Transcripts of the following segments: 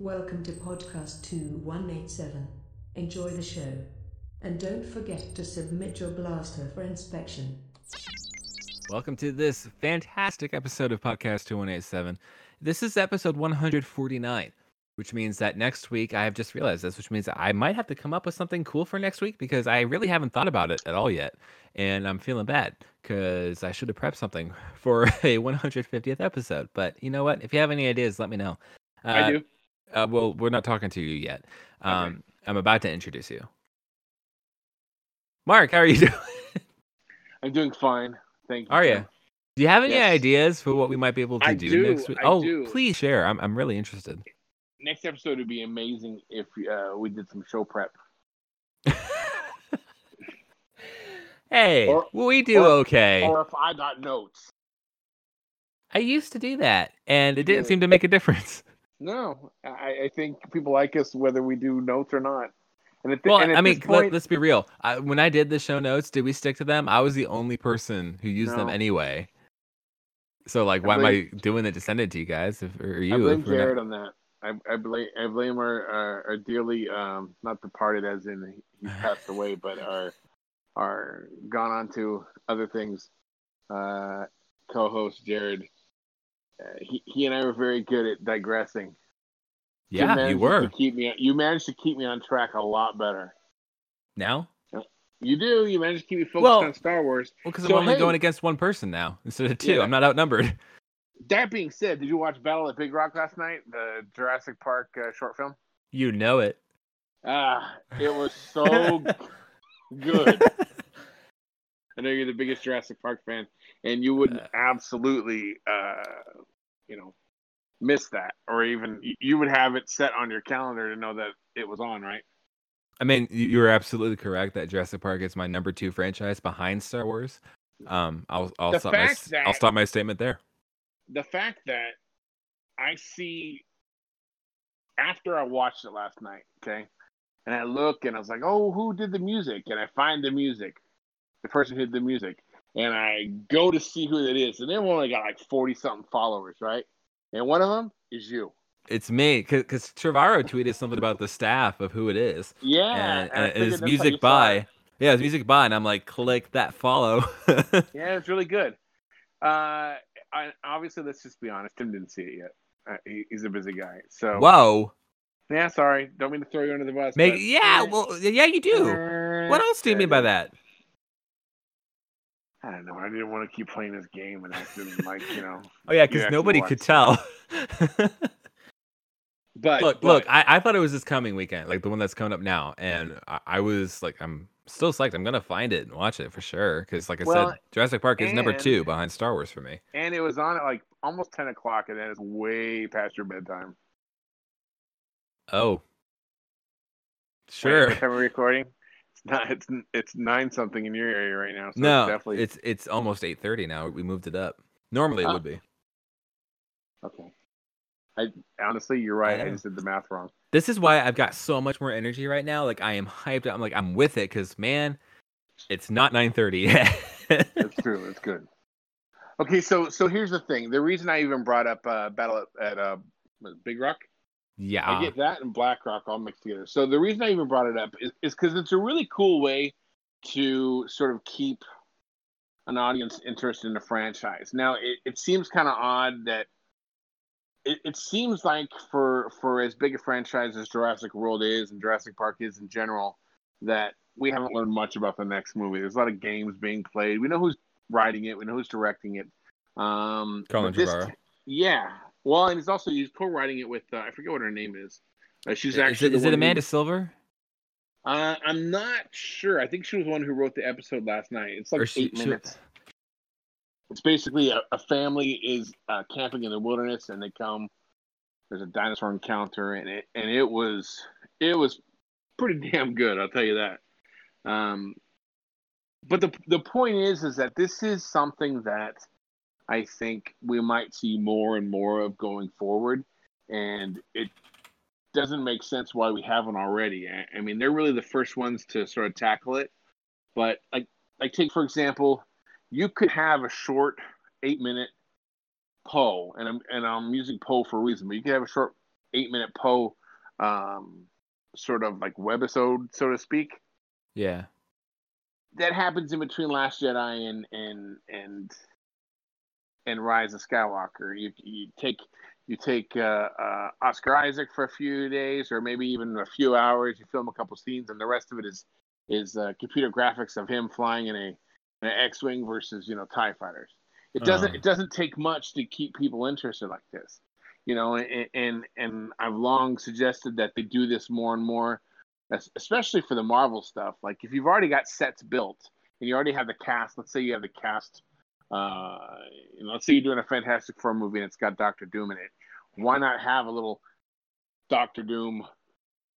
Welcome to podcast 2187. Enjoy the show. And don't forget to submit your blaster for inspection. Welcome to this fantastic episode of Podcast 2187. This is episode 149, which means that next week, I have just realized this, which means I might have to come up with something cool for next week because I really haven't thought about it at all yet. And I'm feeling bad because I should have prepped something for a 150th episode. But you know what? If you have any ideas, let me know. I Uh, do. Uh, well, we're not talking to you yet. Um, I'm about to introduce you. Mark, how are you doing? I'm doing fine. Thank you. Are you? Do you have any Yes. ideas for what we might be able to I do, next week? I oh, do. please share. I'm I'm really interested. Next episode would be amazing if uh, we did some show prep. hey, Or- we do or- okay. Or if I got notes. I used to do that, and it didn't seem to make a difference. No, I, I think people like us whether we do notes or not. And at, the, Well, and at I mean, this let, point, us be real. I, when I did the show notes, did we stick to them? I was the only person who used them anyway. So, like, why blame- am I doing it to send it to you guys? If, or you? I blame we're not- Jared on that. I, I blame I blame our, our, our dearly um, not departed as in he passed away, but our our gone on to other things. Uh, co-host Jared, uh, he he and I were very good at digressing. yeah, you managed were. Keep me, you managed to keep me on track a lot better. Now? You do. You managed to keep me focused Well- on Star Wars. Well, because So, I'm only hey- going against one person now instead of two. Yeah. I'm not outnumbered. That being said, did you watch Battle at Big Rock last night? The Jurassic Park uh, short film. You know it. Ah, it was so good. I know you're the biggest Jurassic Park fan, and you would Uh. absolutely, uh, you know, miss that, or even you would have it set on your calendar to know that it was on, right? I mean, you you were absolutely correct that Jurassic Park is my number two franchise behind Star Wars. Um, I'll I'll The stop my that- I'll stop my statement there. the fact that I see after I watched it last night, okay, and I look and I was like, oh, who did the music? And I find the music, the person who did the music, and I go to see who it is, and they've only got like forty something followers, right? And one of them is you. It's me because Trevorrow tweeted something about the staff of who it is, Yeah, and, and figured it's that's how you music by. Yeah, it's music by, and I'm like, click that follow. Yeah, it's really good. Uh, I, obviously, let's just be honest. Tim didn't see it yet. Uh, he, he's a busy guy, so Whoa, yeah. Sorry, don't mean to throw you under the bus. make but- yeah, well, yeah, you do. What else do you mean by that? I don't know. I didn't want to keep playing this game and acting like you know. Oh yeah, because nobody watched could tell. But look, but- look, I, I thought it was this coming weekend, like the one that's coming up now, and I, I was like, I'm still psyched. I'm gonna find it and watch it for sure, because like I Well, said, Jurassic Park is number two behind Star Wars for me. and it was on at like almost ten o'clock, and then it's way past your bedtime. Oh, sure. what are we recording? It's not. It's it's nine something in your area right now. So no, it's definitely it's it's almost eight thirty now. We moved it up. Normally it Ah. would be. okay. I honestly, you're right. I, know. just did the math wrong. This is why I've got so much more energy right now. Like I am hyped. I'm like I'm with it because man, it's not nine thirty. That's true. That's good. Okay, so so here's the thing. The reason I even brought up uh, Battle at, at uh, Big Rock yeah. I get that and BlackRock all mixed together. So the reason I even brought it up is because it's a really cool way to sort of keep an audience interested in the franchise. Now it, it seems kind of odd that it, it seems like for for as big a franchise as Jurassic World is and Jurassic Park is in general, that we haven't learned much about the next movie. There's a lot of games being played. We know who's writing it. We know who's directing it. Um, Colin Trevorrow. Yeah. Well, and he's also he's co-writing it with uh, I forget what her name is. Uh, she's actually it, the is it one who- Amanda Silver? uh, I'm not sure. I think she was the one who wrote the episode last night. It's like she- eight she- minutes. It's basically a, a family is uh, camping in the wilderness, and they come. There's a dinosaur encounter, and it and it was it was pretty damn good. I'll tell you that. Um, but the the point is, is that this is something that I think we might see more and more of going forward, and it doesn't make sense why we haven't already. I, I mean, they're really the first ones to sort of tackle it. But like, like take for example, you could have a short eight minute Poe, and I'm and I'm using Poe for a reason, but you could have a short eight minute Poe um, sort of like webisode, so to speak. Yeah. That happens in between Last Jedi and and and and Rise of Skywalker. You you take you take uh, uh, Oscar Isaac for a few days, or maybe even a few hours. You film a couple scenes, and the rest of it is is uh, computer graphics of him flying in a an X-wing versus you know Tie fighters. It doesn't Uh. it doesn't take much to keep people interested like this, you know. And and, and I've long suggested that they do this more and more, especially for the Marvel stuff. Like if you've already got sets built and you already have the cast. Let's say you have the cast. Uh, you know, let's say you're doing a Fantastic Four movie and it's got Doctor Doom in it. Why not have a little Doctor Doom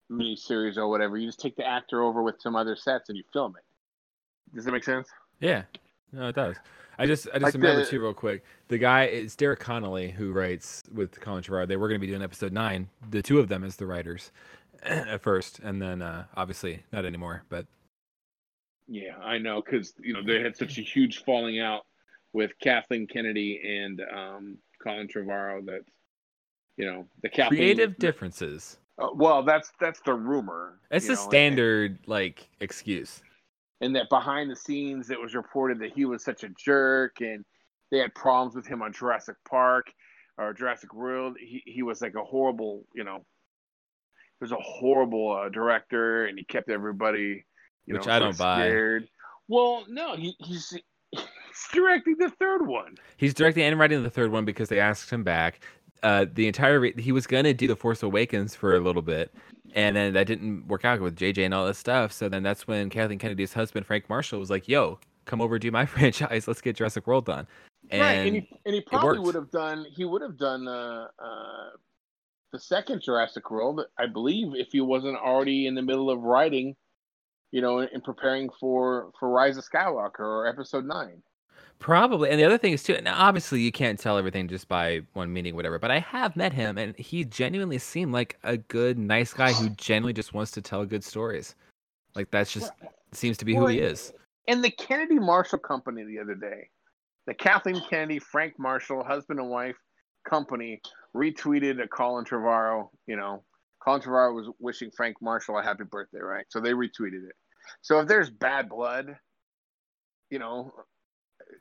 mini series or whatever? You just take the actor over with some other sets and you film it. Does that make sense? Yeah. No, it does. I just I just Like remember the- too real quick. The guy it's Derek Connolly who writes with Colin Trevorrow. They were going to be doing episode nine. The two of them as the writers at first, and then uh, obviously not anymore. But Yeah, I know because you know they had such a huge falling out with Kathleen Kennedy and um, Colin Trevorrow that you know the Kathleen, creative differences. Uh, well, that's that's the rumor. It's you a know, and- standard like excuse. and that behind the scenes it was reported that he was such a jerk and they had problems with him on Jurassic Park or Jurassic World. He he was like a horrible, you know, he was a horrible uh, director and he kept everybody, you Which know, I don't of buy. scared. Well, no, he, he's he's directing the third one. He's directing and writing the third one because they asked him back. Uh, the entire re- he was gonna do the Force Awakens for a little bit, and then that didn't work out with JJ and all this stuff. So then that's when Kathleen Kennedy's husband Frank Marshall was like, "Yo, come over do my franchise. Let's get Jurassic World done." And, right, and he, and he probably would have done he would have done uh, uh, the second Jurassic World, I believe, if he wasn't already in the middle of writing, you know, and preparing for for Rise of Skywalker or Episode Nine. Probably. And the other thing is too. Now, obviously, you can't tell everything just by one meeting, whatever. But I have met him, and he genuinely seemed like a good, nice guy who genuinely just wants to tell good stories. Like that's just seems to be who he is. And the Kennedy Marshall Company the other day, the Kathleen Kennedy, Frank Marshall, husband and wife company, retweeted a Colin Trevorrow. You know, Colin Trevorrow was wishing Frank Marshall a happy birthday, right? So they retweeted it. So if there's bad blood, you know,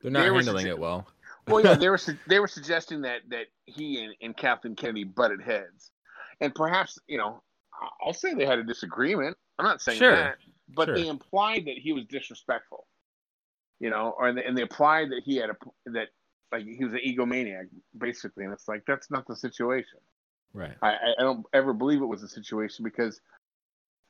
They're not they handling it well. well, yeah, they were su- they were suggesting that that he and, and Kathleen Kennedy butted heads, and perhaps you know, I'll say they had a disagreement. I'm not saying Sure, that, but sure. they implied that he was disrespectful, you know, or and they implied that he had a that like he was an egomaniac basically, and it's like that's not the situation. Right. I- I don't ever believe it was a situation because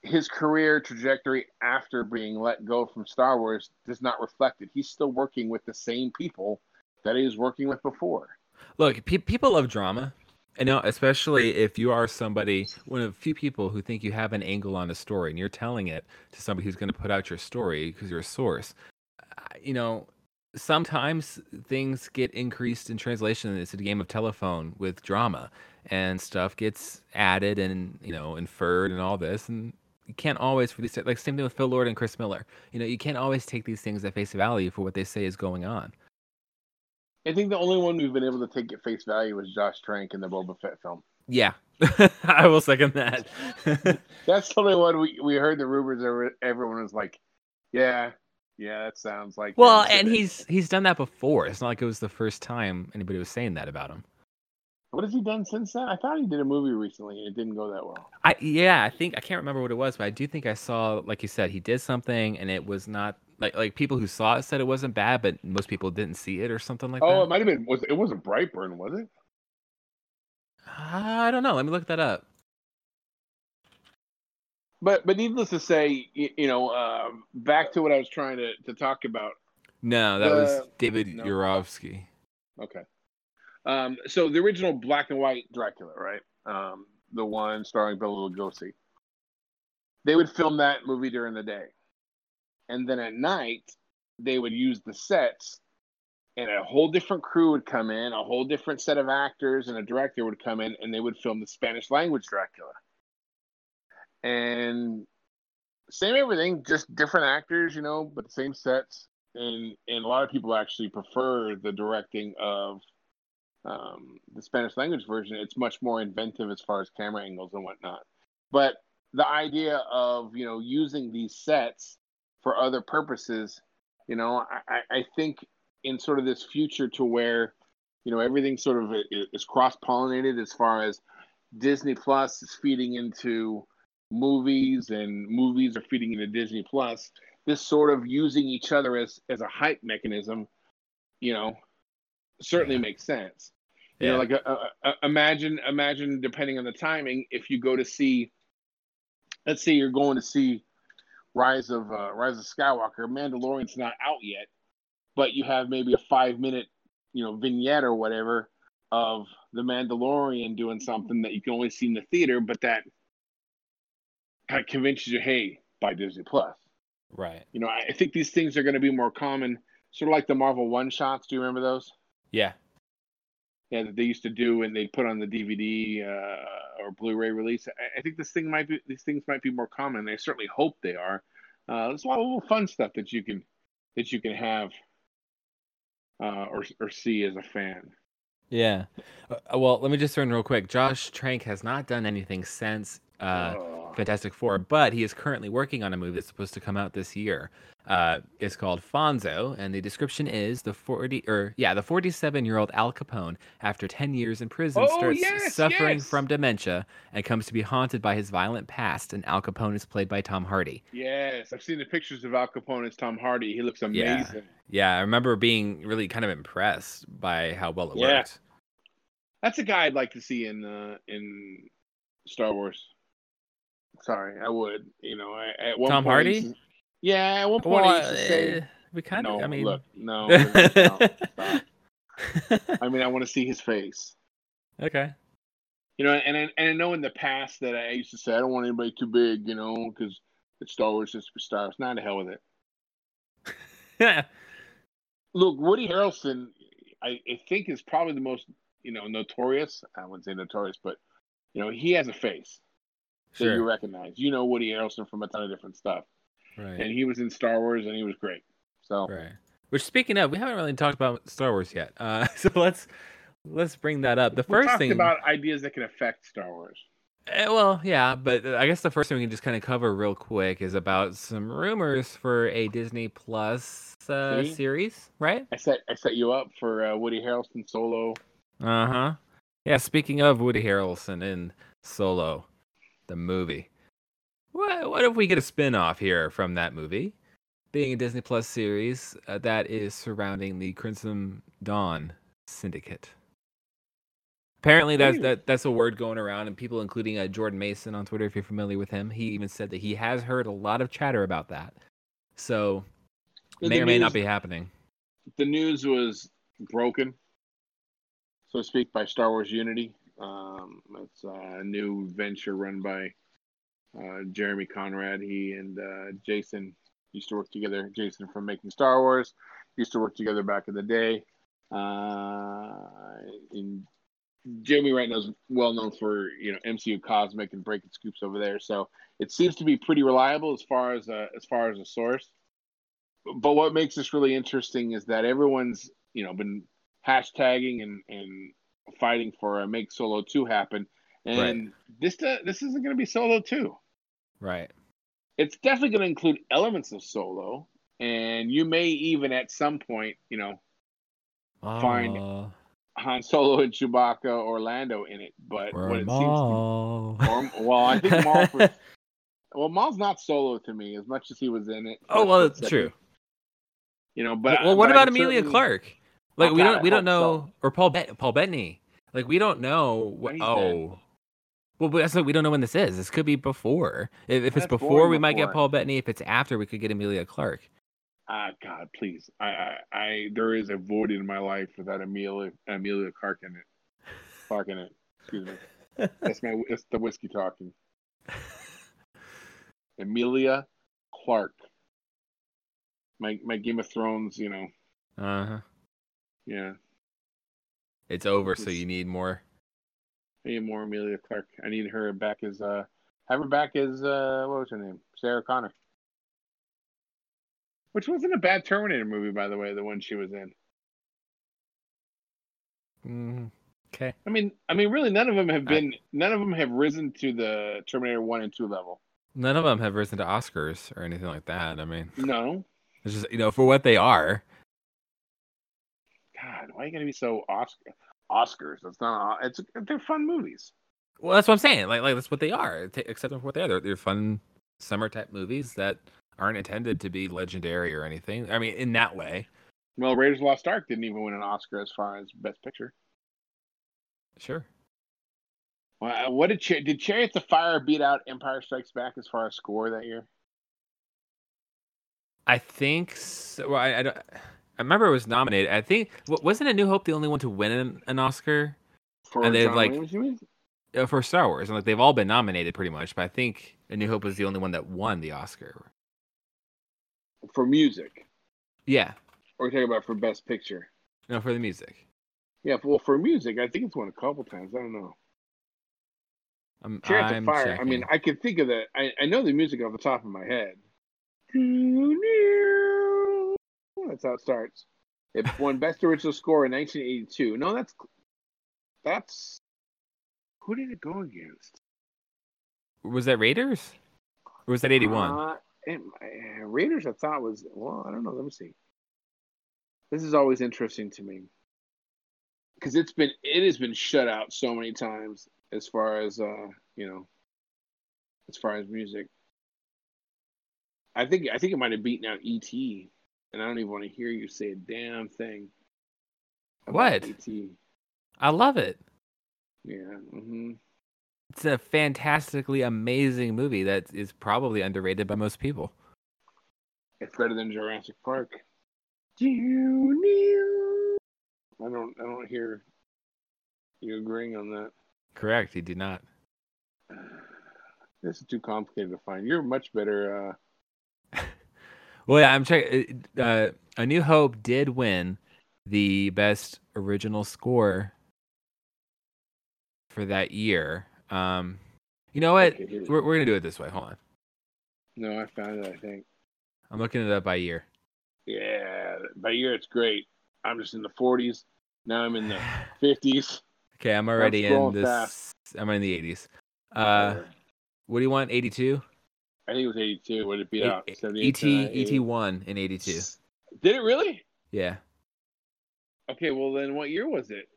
his career trajectory after being let go from Star Wars does not reflect it. He's still working with the same people that he was working with before. Look, pe- people love drama. I know, especially if you are somebody, one of the few people who think you have an angle on a story and you're telling it to somebody who's going to put out your story because you're a source. You know, sometimes things get increased in translation. It's a game of telephone with drama and stuff gets added and, you know, inferred and all this. And you can't always release it. Like, same thing with Phil Lord and Chris Miller. You know, you can't always take these things at face value for what they say is going on. I think the only one we've been able to take at face value was Josh Trank in the Boba Fett film. Yeah, I will second that. That's the only one we, we heard the rumors. every- Everyone was like, "Yeah, yeah, that sounds like." well, and he's he's done that before. It's not like it was the first time anybody was saying that about him. What has he done since then? I thought he did a movie recently and it didn't go that well. I yeah, I think I can't remember what it was, but I do think I saw, like you said, he did something, and it was not like like people who saw it said it wasn't bad, but most people didn't see it or something like that. Oh, it might have been. Was it wasn't Brightburn, was it? I don't know. Let me look that up. But but needless to say, you, you know, uh, back to what I was trying to, to talk about. No, that was Uh, David no. Yurovsky. Okay. Um, so the original black and white Dracula, right? Um, the one starring Bela Lugosi. They would film that movie during the day, and then at night they would use the sets, and a whole different crew would come in, a whole different set of actors, and a director would come in, and they would film the Spanish language Dracula. And same everything, just different actors, you know, but the same sets. And and a lot of people actually prefer the directing of um, the Spanish language version, it's much more inventive as far as camera angles and whatnot. But the idea of you know using these sets for other purposes, you know, I, I think in sort of this future to where you know everything sort of is cross pollinated as far as Disney Plus is feeding into movies and movies are feeding into Disney Plus. This sort of using each other as as a hype mechanism, you know, certainly Yeah. makes sense. Yeah. You know, like uh, uh, imagine imagine depending on the timing, if you go to see, let's say you're going to see Rise of uh, Rise of Skywalker, Mandalorian's not out yet, but you have maybe a five minute, you know, vignette or whatever of the Mandalorian doing something that you can only see in the theater, but that kind of convinces you, hey, buy Disney Plus. right. You know, I I think these things are going to be more common, sort of like the Marvel one shots. Do you remember those? Yeah. yeah, that they used to do and they put on the DVD uh, or Blu-ray release. I, I think this thing might be these things might be more common. I certainly hope they are. Uh, there's a lot of little fun stuff that you can that you can have uh, or or see as a fan. Yeah. Uh, well, let me just turn real quick. Josh Trank has not done anything since uh, Oh. Fantastic Four, but he is currently working on a movie that's supposed to come out this year. Uh, it's called Fonzo, and the description is the forty or yeah, the forty-seven-year-old Al Capone, after ten years in prison, Oh, starts yes, suffering yes. from dementia and comes to be haunted by his violent past. And Al Capone is played by Tom Hardy. Yes, I've seen the pictures of Al Capone as Tom Hardy. He looks Yeah. amazing. Yeah, I remember being really kind of impressed by how well it Yeah. worked. That's a guy I'd like to see in uh, in Star Wars. Sorry, I would. You know, I, at one Tom point, Hardy? To- yeah, at one point Well, to say, uh, we kind of. no. I mean, look, no, no. I mean, I want to see his face. okay. You know, and I, and I know in the past that I used to say I don't want anybody too big, you know, because it's Star Wars is superstars. Not the hell with it. Yeah. Look, Woody Harrelson, I, I think is probably the most you know notorious. I wouldn't say notorious, but you know he has a face that you recognize. You know Woody Harrelson from a ton of different stuff, right. and he was in Star Wars and he was great. So Right. Which, speaking of, we haven't really talked about Star Wars yet. Uh, so let's let's bring that up. The we're first thing about ideas that can affect Star Wars. Eh, well, yeah, but I guess the first thing we can just kind of cover real quick is about some rumors for a Disney Plus uh, series, right? I set I set you up for uh, Woody Harrelson solo. Uh huh. Yeah. Speaking of Woody Harrelson in Solo, the movie, what what if we get a spin off here from that movie, being a Disney Plus series uh, that is surrounding the Crimson Dawn Syndicate? Apparently, that's that that's a word going around, and people, including uh, Jordan Maison on Twitter, if you're familiar with him, he even said that he has heard a lot of chatter about that. So, may or may not be happening. the news was broken, so to speak, by Star Wars Unity. Um, it's a new venture run by uh, Jeremy Conrad. He and uh, Jason used to work together. Jason from Making Star Wars used to work together back in the day. Uh, and Jeremy right now is well known for you know MCU Cosmic and breaking scoops over there. So it seems to be pretty reliable as far as a, as far as a source but what makes this really interesting is that everyone's you know been hashtagging and and fighting for a make solo 2 happen and this uh, this isn't going to be solo 2 Right. it's definitely going to include elements of solo and you may even at some point you know Fine. Oh, han solo and chewbacca or lando in it but what it Maul. seems to or, well i think Maul for, well Maul's not solo to me as much as he was in it oh well, it's true. you know but well, what but about Emilia Clarke? Like Oh, we God, don't I we don't know, so. or Paul Bet Paul Bettany. Like we don't know. What, oh, dead. well, but that's what we don't know when this is. This could be before. If, if it's before, we might get. Paul Bettany. If it's after, we could get Emilia Clarke. Ah, God, please. I, I, I, there is a void in my life without Emilia, Emilia Clarke in it. Clarke in it. Excuse me. That's my, it's the whiskey talking. Emilia Clarke. My, my Game of Thrones, you know, Uh huh. Yeah. It's over, so you need more. I need more Emilia Clarke. I need her back as, uh, have her back as, uh, what was her name? Sarah Connor. Which wasn't a bad Terminator movie, by the way, the one she was in. Mm, okay. I mean, I mean, really, none of them have been. None of them have risen to the Terminator One and Two level. None of them have risen to Oscars or anything like that. I mean, No, it's just you know for what they are. God, why are you gonna be so Oscar? Oscars. That's not. It's they're fun movies. Well, that's what I'm saying. Like, like that's what they are. T- them for what they are. They're, they're fun summer type movies that aren't intended to be legendary or anything. I mean, in that way, Well, Raiders of the Lost Ark didn't even win an Oscar as far as Best Picture. sure. Well, uh, what did Char- did Chariots of Fire beat out Empire Strikes Back as far as score that year? I think. So, well, I, I, don't- remember it was nominated. I think wasn't A New Hope the only one to win an, an Oscar For And they, John like- Williams, you for Star Wars? And like they've all been nominated pretty much, but I think A New Hope was the only one that won the Oscar. for music, Yeah, or talking about for Best Picture. no, for the music. Yeah, well, for music, I think it's won a couple times. I don't know. Um, I'm, Chariots I'm of Fire. I mean. I can think of that. I, I know the music off the top of my head. That's how it starts. It won Best Original Score in 1982. No, that's that's who did it go against? was that Raiders? Or was that 81? Uh, it, uh, Raiders, I thought was well. I don't know. Let me see. This is always interesting to me because it's been it has been shut out so many times as far as uh you know as far as music. I think I think it might have beaten out ET, and I don't even want to hear you say a damn thing. What? ET? I love it. Yeah. hmm It's a fantastically amazing movie that is probably underrated by most people. It's better than Jurassic Park. I don't I don't hear you agreeing on that. Correct. He did not. This is too complicated to find. You're much better. Uh, Well, yeah, I'm checking. Uh, A New Hope did win the best original score for that year. Um, you know what? We're, we're gonna do it this way. Hold on. no, I found it. I think. I'm looking it up by year. Yeah, by year it's great. I'm just in the 40s. Now I'm in the 50s. Okay, I'm already in this. fast. I'm in the 80s. Uh, what do you want? 82. I think it was 82. What did it beat out? 78 ET ET 80. won in 82. Did it really? Yeah. Okay, well then, what year was it?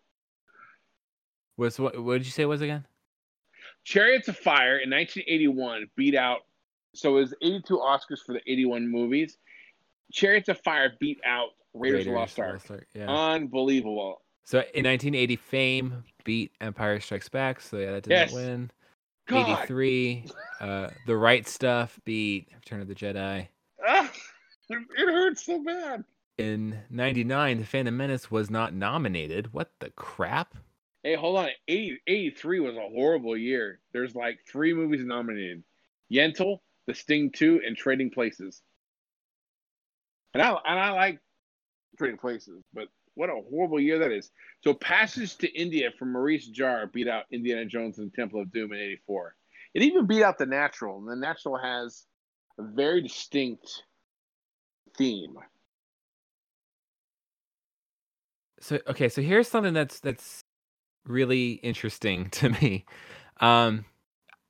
What's what? What did you say it was again? Chariots of Fire in 1981 beat out. So it was 82 Oscars for the 81 movies. Chariots of Fire beat out Raiders, of the Lost Ark. Yeah. Unbelievable. So in 1980, Fame beat Empire Strikes Back. So yeah, that did Yes. win. God. 83, uh, The Right Stuff beat Return of the Jedi. Ah, it hurts so bad. In 99, The Phantom Menace was not nominated. What the crap? Hey, hold on. 80, 83 was a horrible year. There's like three movies nominated Yentl, The Sting 2, and Trading Places. And I, and I like Trading Places, but what a horrible year that is. So, Passage to India from Maurice Jarre beat out Indiana Jones and the Temple of Doom in 84. It even beat out The Natural, and The Natural has a very distinct theme. So okay, so here's something that's that's really interesting to me. Um,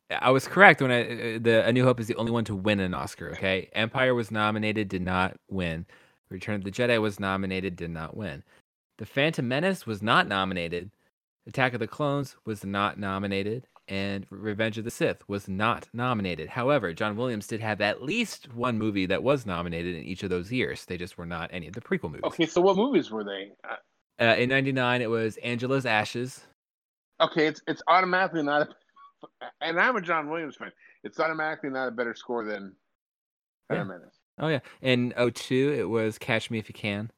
I was correct when I uh, the A New Hope is the only one to win an Oscar. Okay, Empire was nominated, did not win. Return of the Jedi was nominated, did not win. The Phantom Menace was not nominated. Attack of the Clones was not nominated, and Revenge of the Sith was not nominated. However, John Williams did have at least one movie that was nominated in each of those years. They just were not any of the prequel movies. Okay, so what movies were they? Uh, Uh, in '99, it was Angela's Ashes. Okay, it's it's automatically not a, and I'm a John Williams fan. It's automatically not a better score than Phantom Menace. Oh yeah. In 02, it was Catch Me If You Can,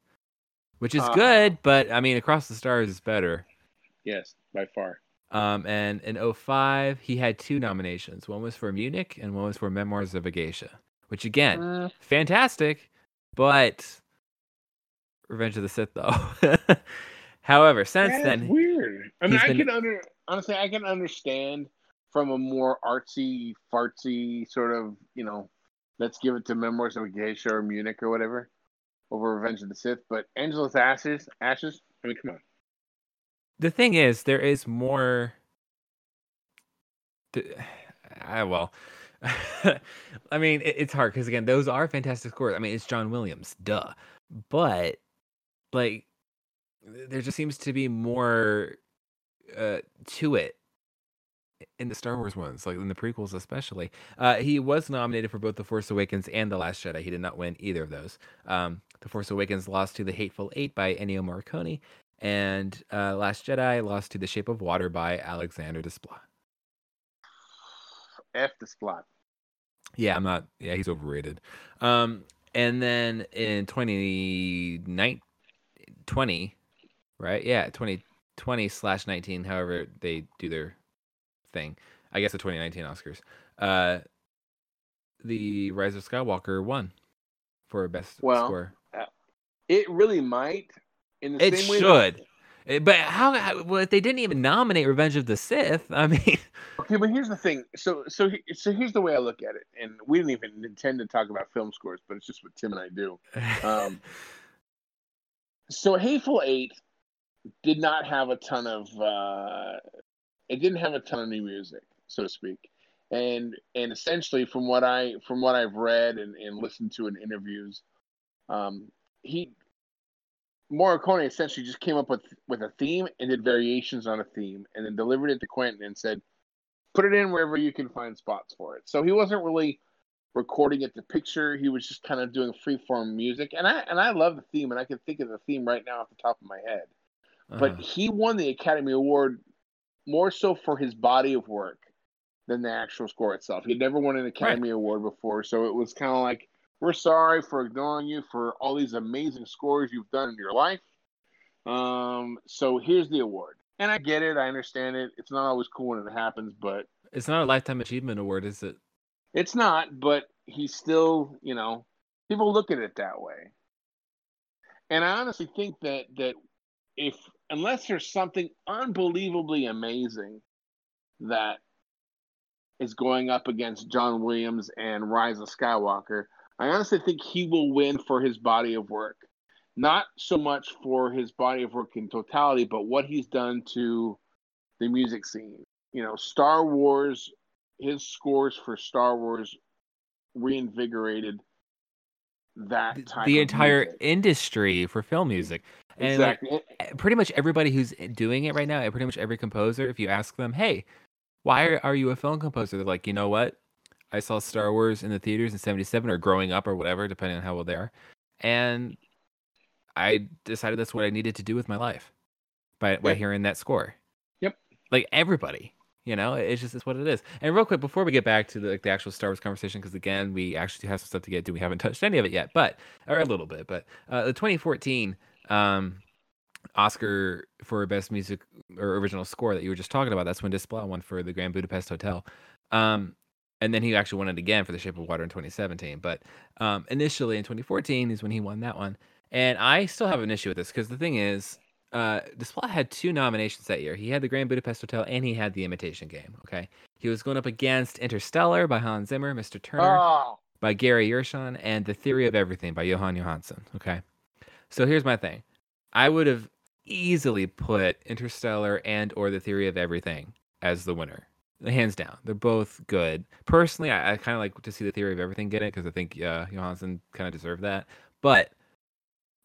which is Ah. good, but I mean, Across the Stars is better. Yes, by far. Um, and in 05, he had two nominations. One was for Munich, and one was for Memoirs of a Geisha, which again, Uh, fantastic, but Revenge of the Sith though. However, since then, weird. I mean, I been- can under honestly, I can understand from a more artsy, fartsy sort of, you know, let's give it to Memoirs of a Geisha or Munich or whatever over Revenge of the Sith. But Angela's Ashes, Ashes. I mean, come on. the thing is, there is more. I, well, I mean, it, it's hard because again, those are fantastic scores. I mean, it's John Williams, duh. But like, there just seems to be more uh, to it in the Star Wars ones, like in the prequels especially. Uh, he was nominated for both The Force Awakens and The Last Jedi. He did not win either of those. Um, the Force Awakens lost to The Hateful Eight by Ennio Morricone, and uh, Last Jedi lost to The Shape of Water by Alexandre Desplat. F Desplat. Yeah, I'm not. Yeah, he's overrated. Um, and then in 2019, 20, right? Yeah, 2020 slash 19, however they do their thing. I guess the 2019 Oscars. Uh, the Rise of Skywalker won for best Well, score. It really might. In the It same way. should. Eh, But how, how? Well, if they didn't even nominate Revenge of the Sith. I mean, Okay, but here's the thing. So, so, so here's the way I look at it, and we didn't even intend to talk about film scores, but it's just what Tim and I do. Um, so, Hateful Eight did not have a ton of. Uh, it didn't have a ton of new music, so to speak, and and essentially, from what I from what I've read and, and listened to in interviews, um, he Morricone essentially just came up with with a theme and did variations on a theme, and then delivered it to Quentin and said, "Put it in wherever you can find spots for it." So he wasn't really recording it to picture. He was just kind of doing free form music, and I and I love the theme, and I can think of the theme right now off the top of my head. But uh-huh. he won the Academy Award more so for his body of work than the actual score itself. He'd never won an Academy Award before, so it was kind of like, we're sorry for ignoring you for all these amazing scores you've done in your life. Um, so here's the award. And I get it, I understand it. It's not always cool when it happens, but it's not a lifetime achievement award, is it? it's not, but he's still, you know, people look at it that way. And I honestly think that that if unless there's something unbelievably amazing that is going up against John Williams and Rise of Skywalker, I honestly think he will win for his body of work. Not so much for his body of work in totality, but what he's done to the music scene. You know, Star Wars, his scores for Star Wars reinvigorated that the entire music. industry for film music. And like, exactly. eh, pretty much everybody who's doing it right now, pretty much every composer, if you ask them, "Hey, why are, you a film composer?" They're like, "You know what? I saw Star Wars in the theaters in '77, or growing up, or whatever, depending on how old they are, and I decided that's what I needed to do with my life by by Yeah. hearing that score." Yep. Like everybody, you know, it's just it's what it is. And real quick, before we get back to the, like, the actual Star Wars conversation, because again, we actually have some stuff to get to. We haven't touched any of it yet, but or a little bit. But uh, the 2014 um, Oscar for best music or original score that you were just talking about, that's when Desplat won for the Grand Budapest Hotel. Um, and then he actually won it again for The Shape of Water in 2017. But um, initially in 2014 is when he won that one. And I still have an issue with this because the thing is, uh, Desplat had two nominations that year. He had the Grand Budapest Hotel and he had the Imitation Game. Okay, he was going up against Interstellar by Hans Zimmer, Mr. Turner Oh, by Gary Yershon, and The Theory of Everything by Jóhann Jóhannsson. Okay, so here's my thing: I would have easily put Interstellar and or The Theory of Everything as the winner, hands down. They're both good. Personally, I, I kind of like to see The Theory of Everything get it because I think uh, Jóhannsson kind of deserved that. But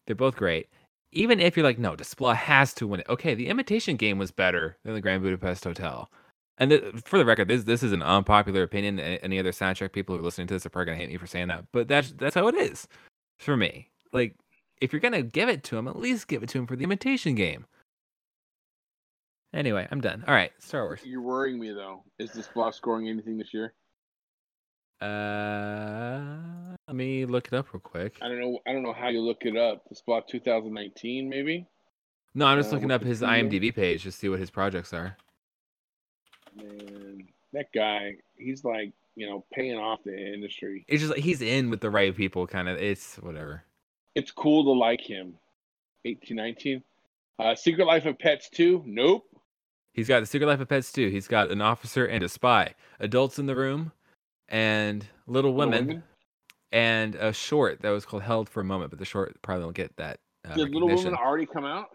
they're both great. Even if you're like, no, Desplat has to win it. Okay, the Imitation Game was better than the Grand Budapest Hotel. And th- for the record, this this is an unpopular opinion. Any other soundtrack people who are listening to this are probably gonna hate me for saying that, but that's that's how it is for me. Like, if you're gonna give it to him, at least give it to him for the Imitation Game. Anyway, I'm done. All right, Star Wars. you're worrying me though. Is this scoring anything this year? Uh, let me look it up real quick. I don't know. I don't know how you look it up. Desplat 2019, maybe. No, I'm just uh, looking up his? IMDb page to see what his projects are. Man, that guy, he's like, you know, paying off the industry. It's just like he's in with the right people, kind of. It's whatever. It's cool to like him. 1819. Uh, Secret Life of Pets 2? Nope. He's got the Secret Life of Pets 2. He's got an officer and a spy, adults in the room, and Little Little Women, and a short that was called Held for a Moment. But the short probably won't get that uh, Did Little. Women already come out?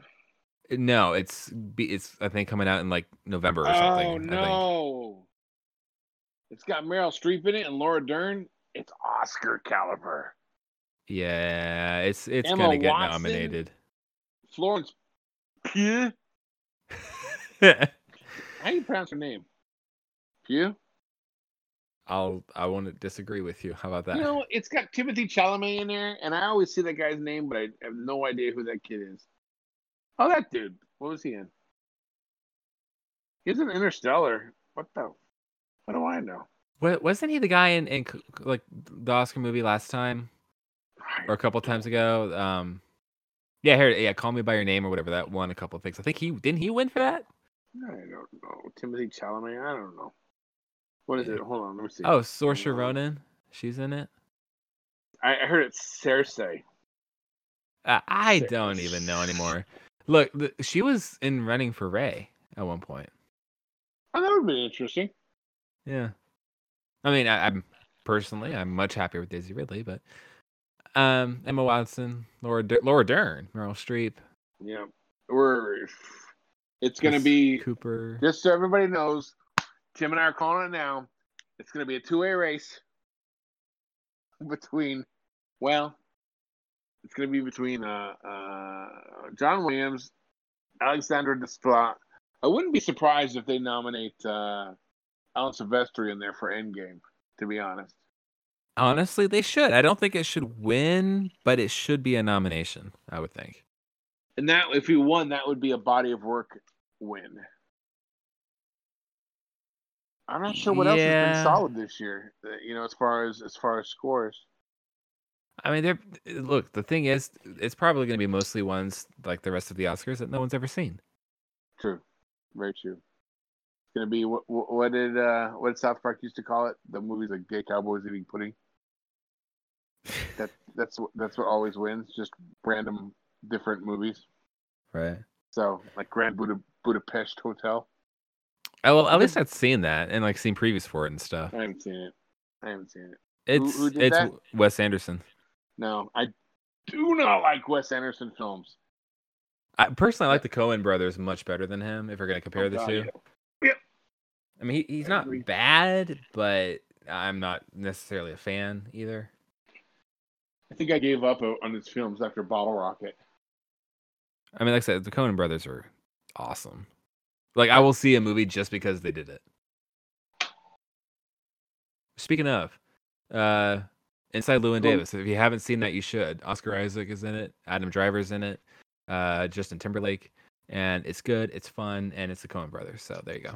No, it's it's I think coming out in like November or something. Oh no! It's got Meryl Streep in it and Laura Dern. It's Oscar caliber. Yeah, it's it's Emma gonna get Watson? nominated. Florence Pugh. How do you pronounce her name? Pugh. I'll I won't disagree with you. How about that? You know, it's got Timothy Chalamet in there, and I always see that guy's name, but I have no idea who that kid is. Oh, that dude. What was he in? He's in Interstellar. What the? What do I know? Wa- wasn't he the guy in, in like the Oscar movie last time or a couple times ago? Um, yeah, here, yeah, Call Me by Your Name or whatever that won a couple of things. I think he didn't he win for that? I don't know. Timothy Chalamet. I don't know. What is it? Hold on. Let me see. Oh, Saoirse Ronan, she's in it. I, I heard it's Cersei. Uh, I don't even know anymore. Look, the, she was in Running for Rey at one point. Oh, that would be interesting. Yeah, I mean, I, I'm personally, I'm much happier with Daisy Ridley, but um, Emma Watson, Laura Dur- Laura Dern, Meryl Streep, Yeah. We're. It's gonna Chris be Cooper. just so everybody knows. Tim and I are calling it now. It's gonna be a two-way race between. Well, it's gonna be between uh, uh, John Williams, Alexandre Desplat. I wouldn't be surprised if they nominate uh, Alan Silvestri in there for Endgame. To be honest. Honestly, they should. I don't think it should win, but it should be a nomination. I would think. And that, if he won, that would be a body of work win. I'm not sure what else has been solid this year. uh, You know, as far as as far as scores. I mean, they're look. The thing is, it's probably going to be mostly ones like the rest of the Oscars that no one's ever seen. True, very true. It's gonna be what, what what did uh what did South Park used to call it? The movies like Gay Cowboys Eating Pudding. That that's that's what always wins. Just random different movies. Right. So like Grand Buda, Budapest Hotel. Oh, well, at least I've seen that and like seen previews for it and stuff. I haven't seen it. I haven't seen it. Who- It's who did it's that? Wes Anderson. No, I do not like Wes Anderson films. I personally I like the Coen brothers much better than him. If we're gonna compare Oh, the God, two, yeah. I mean he, he's I not agree. bad, but I'm not necessarily a fan either. I think I gave up on his films after Bottle Rocket. I mean, like I said, the Coen brothers are awesome. Like I will see a movie just because they did it. Speaking of, uh, Inside Llewyn Well- Davis. If you haven't seen that, you should. Oscar Isaac is in it. Adam Driver's in it. Uh, Justin Timberlake, and it's good. It's fun, and it's the Coen Brothers. So there you go.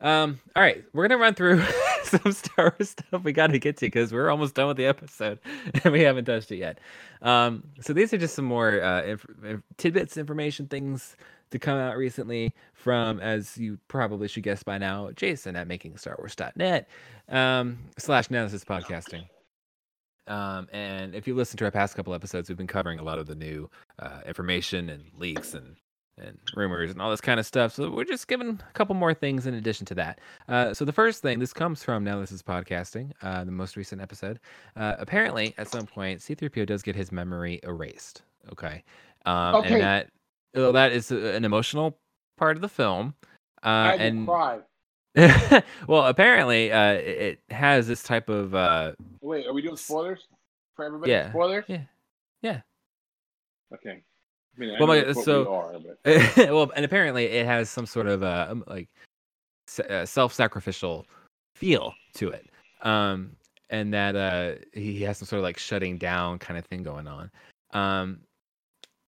Um, all right, we're gonna run through some Star Wars stuff we got to get to because we're almost done with the episode and we haven't touched it yet. Um, so these are just some more uh, inf- tidbits, information, things to come out recently from, as you probably should guess by now, Jason at makingstarwars.net um, slash Now This Is Podcasting. Um, and if you listen to our past couple episodes, we've been covering a lot of the new uh, information and leaks and and rumors and all this kind of stuff. So we're just giving a couple more things in addition to that. Uh, so the first thing, this comes from Now This Is Podcasting, uh, the most recent episode. Uh, apparently, at some point, C3PO does get his memory erased. Okay. Um, Okay. And that, well, that is an emotional part of the film. Uh, I and cry. well, apparently, uh, it has this type of uh, Wait, are we doing spoilers for everybody? Yeah. Spoilers? Yeah. Yeah. Okay. I mean, Well, my- so- we are, well, and apparently it has some sort of uh, um, like uh, self-sacrificial feel to it, um, and that uh, he has some sort of like shutting down kind of thing going on. Um,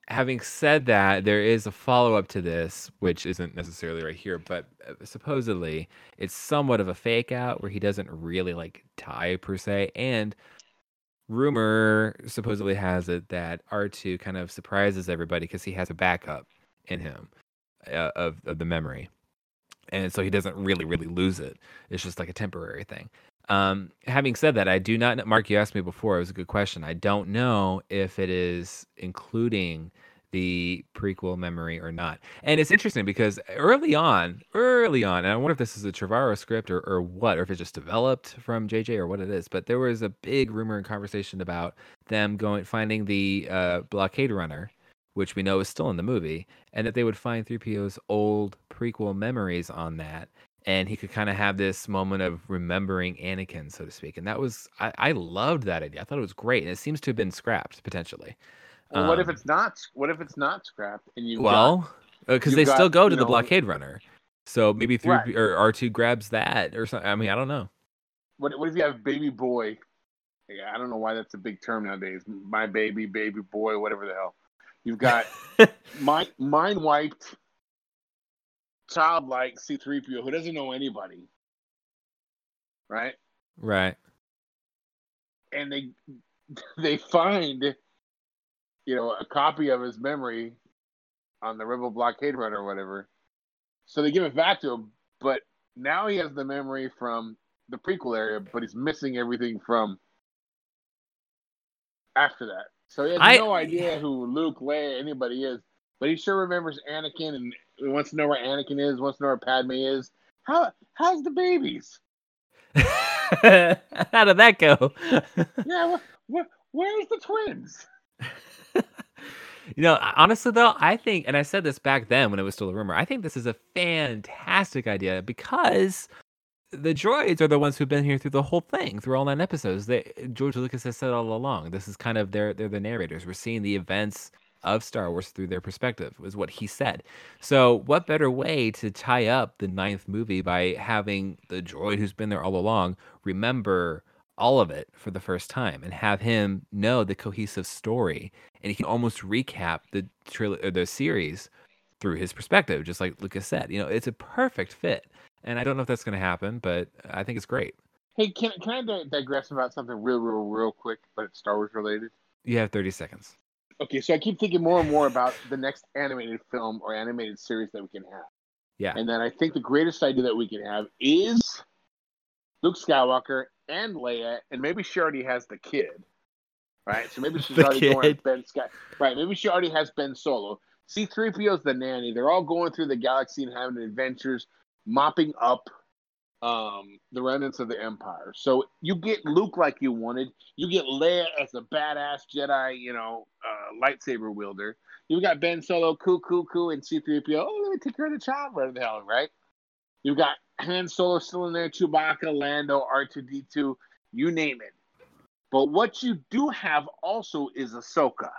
having said that, there is a follow-up to this, which isn't necessarily right here, but uh, supposedly it's somewhat of a fake out where he doesn't really like tie per se, and rumor supposedly has it that R2 kind of surprises everybody because he has a backup in him uh, of, of the memory. And so he doesn't really, really lose it. It's just like a temporary thing. Um, having said that, I do not. Mark, you asked me before. It was a good question. I don't know if it is including the prequel memory or not. And it's interesting because early on, early on, and I wonder if this is a Trevorrow script or, or what, or if it just developed from JJ or what it is, but there was a big rumor and conversation about them going finding the uh, blockade runner which we know is still in the movie, and that they would find 3PO's old prequel memories on that. And he could kind of have this moment of remembering Anakin, so to speak. And that was, I, I loved that idea. I thought it was great. And it seems to have been scrapped potentially. Well, what if Um, it's not? What if it's not scrapped and you? Well, because you've they still go to the know- blockade runner. So maybe three Right. or R two grabs that or something. I mean, I don't know. what, what if you have baby boy? Yeah, I don't know why that's a big term nowadays. My baby, baby boy, whatever the hell. You've got mind, mind wiped, childlike C3PO who doesn't know anybody, right? Right. And they they find, you know, a copy of his memory on the Rebel blockade runner or whatever. So they give it back to him, but now he has the memory from the prequel area, but he's missing everything from after that. So he has I- no idea who Luke, Leia, anybody is, but he sure remembers Anakin and he wants to know where Anakin is, wants to know where Padme is. How how's the babies? How did that go? Yeah, wh- wh- where's the twins? You know, honestly though, I think, and I said this back then when it was still a rumor, I think this is a fantastic idea because the droids are the ones who've been here through the whole thing, through all nine episodes. They, George Lucas has said all along, this is kind of their they're the narrators. We're seeing the events of Star Wars through their perspective, was what he said. So, what better way to tie up the ninth movie by having the droid who's been there all along remember all of it for the first time and have him know the cohesive story and he can almost recap the tril- or the series through his perspective just like lucas said you know it's a perfect fit and i don't know if that's going to happen but i think it's great Hey, can can I digress about something real, real, real quick, but it's Star Wars related? you have 30 seconds Okay, so I keep thinking more and more about the next animated film or animated series that we can have. yeah And then I think the greatest idea that we can have is Luke Skywalker and Leia, and maybe she already has the kid, right? So maybe she's already going with Ben Sky, right? Maybe she already has Ben Solo. C-3PO's the nanny. They're all going through the galaxy and having adventures, mopping up um, the remnants of the Empire. So you get Luke like you wanted. You get Leia as a badass Jedi, you know, uh, lightsaber wielder. You've got Ben Solo, cool, cool, cool, and C-3PO. Oh, let me take care of the child, whatever the hell, right? You've got Han Solo still in there, Chewbacca, Lando, R2D2, you name it. But what you do have also is Ahsoka.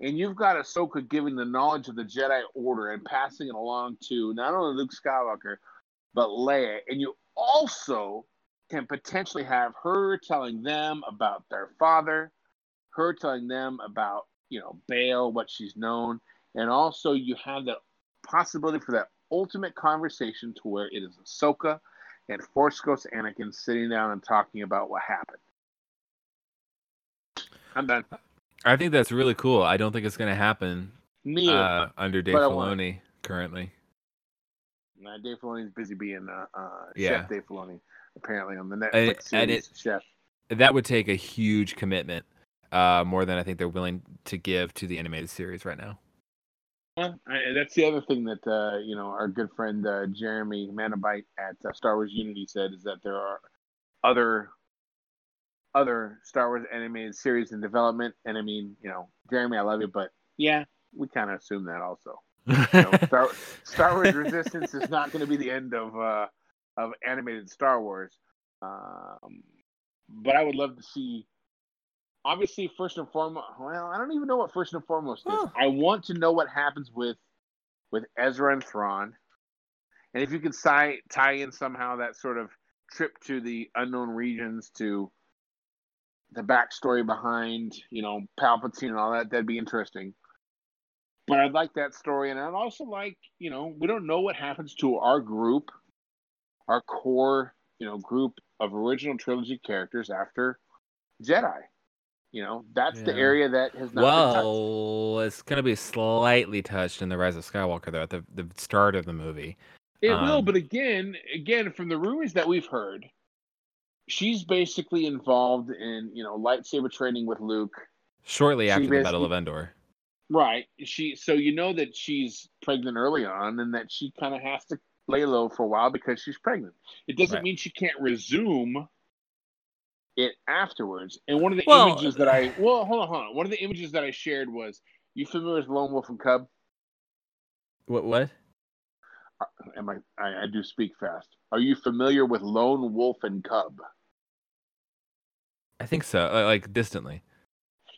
And you've got Ahsoka giving the knowledge of the Jedi Order and passing it along to not only Luke Skywalker, but Leia. And you also can potentially have her telling them about their father, her telling them about, you know, Bail, what she's known. And also you have the possibility for that ultimate conversation to where it is Ahsoka and Force Ghost Anakin sitting down and talking about what happened. I'm done. i think that's really cool i don't think it's going to happen Me, uh, under dave filoni currently uh, Dave Filoni's busy being uh, uh, Yeah. Chef Dave Filoni, apparently on the Netflix series and it- Chef. that would take a huge commitment uh, more than i think they're willing to give to the animated series right now Yeah, I, that's the other thing that uh, you know our good friend uh, Jeremy Manabite at uh, Star Wars Unity said is that there are other other Star Wars animated series in development, and I mean, you know, Jeremy, I love you, but yeah, we kind of assume that also. You know, Star, Star Wars Resistance is not going to be the end of uh, of animated Star Wars, um, but I would love to see. Obviously, first and foremost, well, I don't even know what first and foremost is. I want to know what happens with with Ezra and Thrawn, and if you could tie tie in somehow that sort of trip to the unknown regions to the backstory behind, you know, Palpatine and all that, that'd be interesting. But I'd like that story, and I'd also like, you know, we don't know what happens to our group, our core, you know, group of original trilogy characters after Jedi. You know, that's the area that has not been touched. well it's going to be slightly touched in the rise of skywalker though at the, the start of the movie It will, Um, but again, again, from the rumors that we've heard, she's basically involved in you know lightsaber training with Luke. shortly She after the battle of endor Right. She so you know that she's pregnant early on, and that she kind of has to lay low for a while because she's pregnant. It doesn't Right. mean she can't resume it afterwards. And one of the Well- images that I well, hold on, hold on. One of the images that I shared was You familiar with Lone Wolf and Cub? What? What? Am I, I? I do speak fast. Are you familiar with Lone Wolf and Cub? I think so. uh, Like distantly.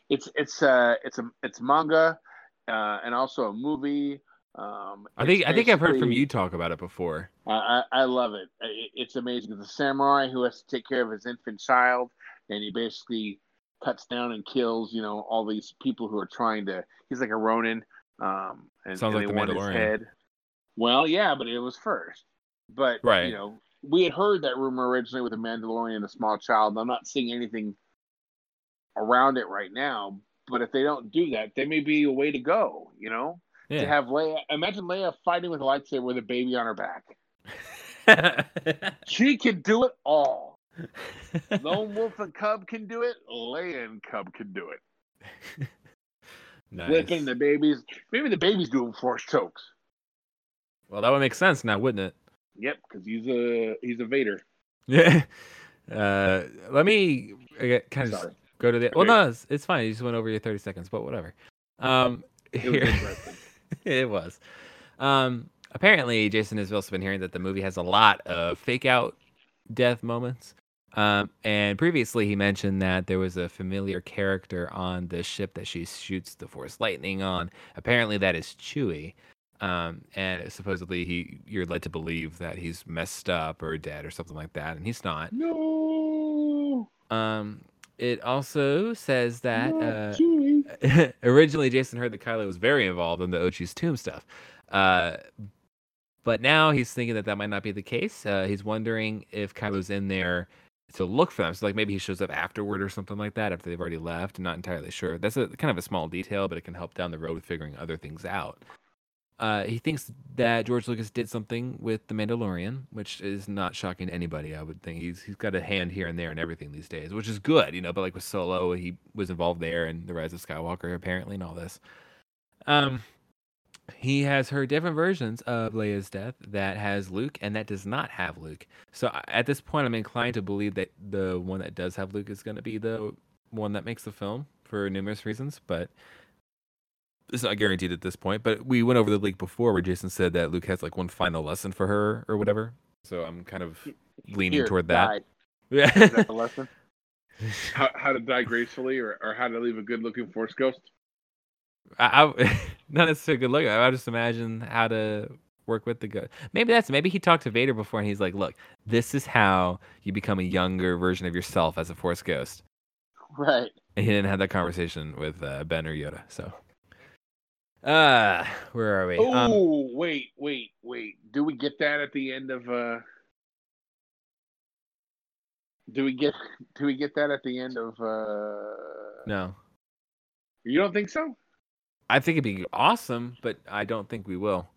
It's it's uh it's a it's manga, uh, and also a movie. Um, I think I think I've heard from you talk about it before. I, I I love it. It's amazing. It's a samurai who has to take care of his infant child, and he basically cuts down and kills, you know, all these people who are trying to. He's like a Ronin, um, and, Sounds and like they The want his Mandalorian. head. Well, yeah, but it was first. But Right. you know, we had heard that rumor originally with the Mandalorian and a small child. and I'm not seeing anything around it right now. But if they don't do that, there may be a way to go. You know, to have Leia. Imagine Leia fighting with a lightsaber with a baby on her back. She can do it all. Lone Wolf and Cub can do it. Leia and Cub can do it. nice. Flipping the babies. Maybe the baby's doing force chokes. Well, that would make sense now, wouldn't it? Yep, because he's a he's a Vader. Yeah. Uh, let me kind of go to the. Well, no, it's, it's fine. You just went over your thirty seconds, but whatever. Um, here-. it was. Um, apparently, Jason has also been hearing that the movie has a lot of fake out death moments. Um, and previously, he mentioned that there was a familiar character on the ship that she shoots the Force Lightning on. Apparently, that is Chewie. Um, and supposedly, he you're led to believe that he's messed up or dead or something like that, and he's not. No. Um, it also says that uh, originally Jason heard that Kylo was very involved in the Ochi's tomb stuff. Uh, but now he's thinking that that might not be the case. Uh, he's wondering if Kylo's in there to look for them. So like maybe he shows up afterward or something like that after they've already left. I'm not entirely sure. That's a kind of a small detail, but it can help down the road with figuring other things out. Uh, he thinks that George Lucas did something with the Mandalorian, which is not shocking to anybody. I would think he's he's got a hand here and there and everything these days, which is good, you know. But like with Solo, he was involved there, and the Rise of Skywalker apparently, and all this. Um, he has heard different versions of Leia's death that has Luke and that does not have Luke. So at this point, I'm inclined to believe that the one that does have Luke is going to be the one that makes the film for numerous reasons, but it's not guaranteed at this point. But we went over the leak before where Jason said that Luke has like one final lesson for her or whatever. So I'm kind of leaning Here, toward that. die. Is Yeah. that the lesson? How, how to die gracefully, or, or how to leave a good-looking Force ghost? I, I not necessarily good look. I just imagine how to work with the good. Maybe that's maybe he talked to Vader before and he's like, "Look, this is how you become a younger version of yourself as a Force ghost." Right. And he didn't have that conversation with uh, Ben or Yoda. So, uh, where are we? Oh, Um, wait, wait, wait. Do we get that at the end of uh Do we get do we get that at the end of uh no, You don't think so? I think it'd be awesome, but I don't think we will.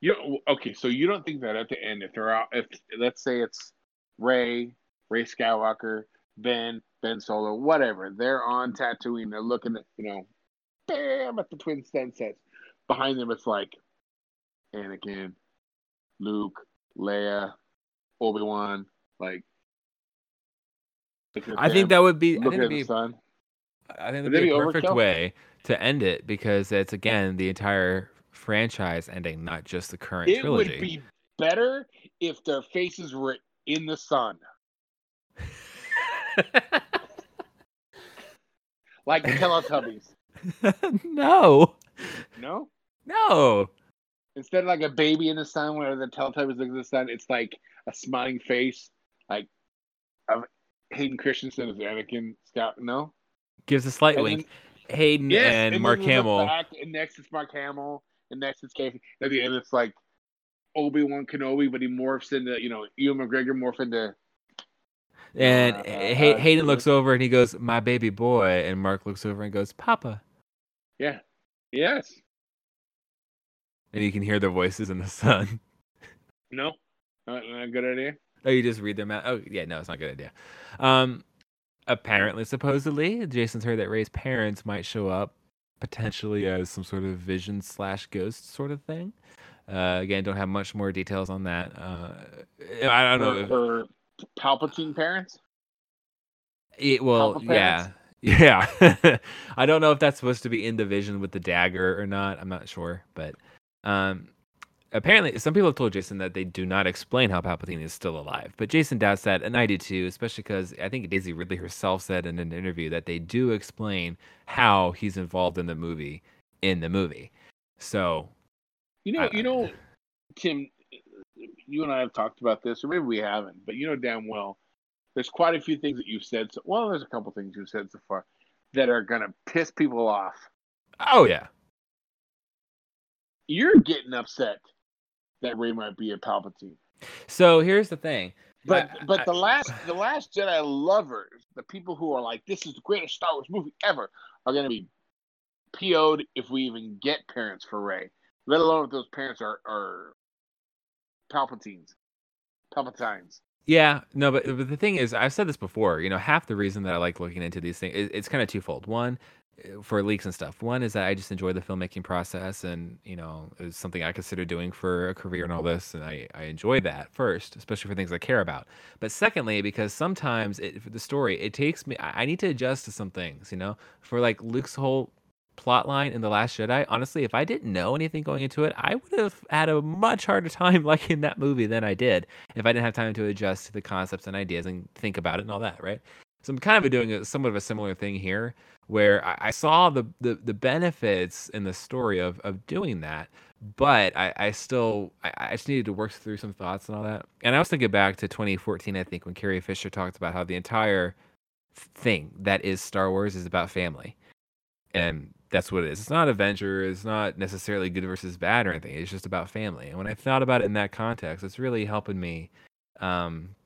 You okay, so you don't think that at the end if they're out if let's say it's Rey, Rey Skywalker, Ben, Ben Solo, whatever. They're on Tatooine, they're looking at, you know, bam at the twin sunsets. Behind them it's like Anakin, Luke, Leia, Obi-Wan, like looking at I think that would be. I think it'd at the be sun. I think that'd be that a perfect overkill? way to end it because it's again the entire franchise ending, not just the current It trilogy. It would be better if their faces were in the sun. Like the Teletubbies. no, No? no. Instead of like a baby in the sun where the Teletubbies look at the sun, it's like a smiling face, like of Hayden Christensen as Anakin Scott. No? Gives a slight And wink. Hayden Yes, and, then Mark Hamill. back, and next is Mark Hamill, and next is Casey. At the end, it's like Obi Wan Kenobi, but he morphs into, you know, Ewan McGregor morph into. And Uh, Hay- Hayden uh, looks over and he goes, "My baby boy," and Mark looks over and goes, "Papa," Yeah. Yes. and you can hear their voices in the sun. No. Not, not a good idea. Oh, you just read them out. Oh, yeah, no, it's not a good idea. Um, apparently, supposedly, Jason's heard that Rey's parents might show up potentially as some sort of vision slash ghost sort of thing. Uh, again, don't have much more details on that. Uh, I don't know. If, Palpatine parents. it, well, yeah, parents? Yeah, I don't know if that's supposed to be in division with the dagger or not. I'm not sure, but um, apparently, some people have told Jason that they do not explain how Palpatine is still alive. But Jason doubts that, and I do too, especially because I think Daisy Ridley herself said in an interview that they do explain how he's involved in the movie in the movie. So, You know, I- you know, Tim, you and I have talked about this, or maybe we haven't, but you know damn well, there's quite a few things that you've said. So, well, there's a couple things you've said so far that are gonna piss people off. oh yeah, You're getting upset that Rey might be a Palpatine, so here's the thing. but I- but I- the last the last Jedi lovers, the people who are like, this is the greatest Star Wars movie ever, are gonna be PO'd if we even get parents for Rey, let alone if those parents are are Palpatines, Palpatines. Yeah, no, but, but the thing is, I've said this before. You know, half the reason that I like looking into these things, it, it's kind of twofold. One, uh, for leaks and stuff. One is that I just enjoy the filmmaking process, and you know, it's something I consider doing for a career and all this, and I, I enjoy that first, especially for things I care about. But secondly, because sometimes it, for the story, it takes me, I need to adjust to some things. You know, for like Luke's whole plot line in the last jedi honestly if i didn't know anything going into it i would have had a much harder time liking that movie than i did if I didn't have time to adjust to the concepts and ideas and think about it and all that, right? So I'm kind of doing a, somewhat of a similar thing here, where I, I saw the, the the benefits in the story of of doing that, but I, I still I, I just needed to work through some thoughts and all that. And I was thinking back to 2014, I think, when Carrie Fisher talked about how the entire thing that is Star Wars is about family, and that's what it is. It's not adventure. It's not necessarily good versus bad or anything. It's just about family. And when I thought about it in that context, it's really helping me um,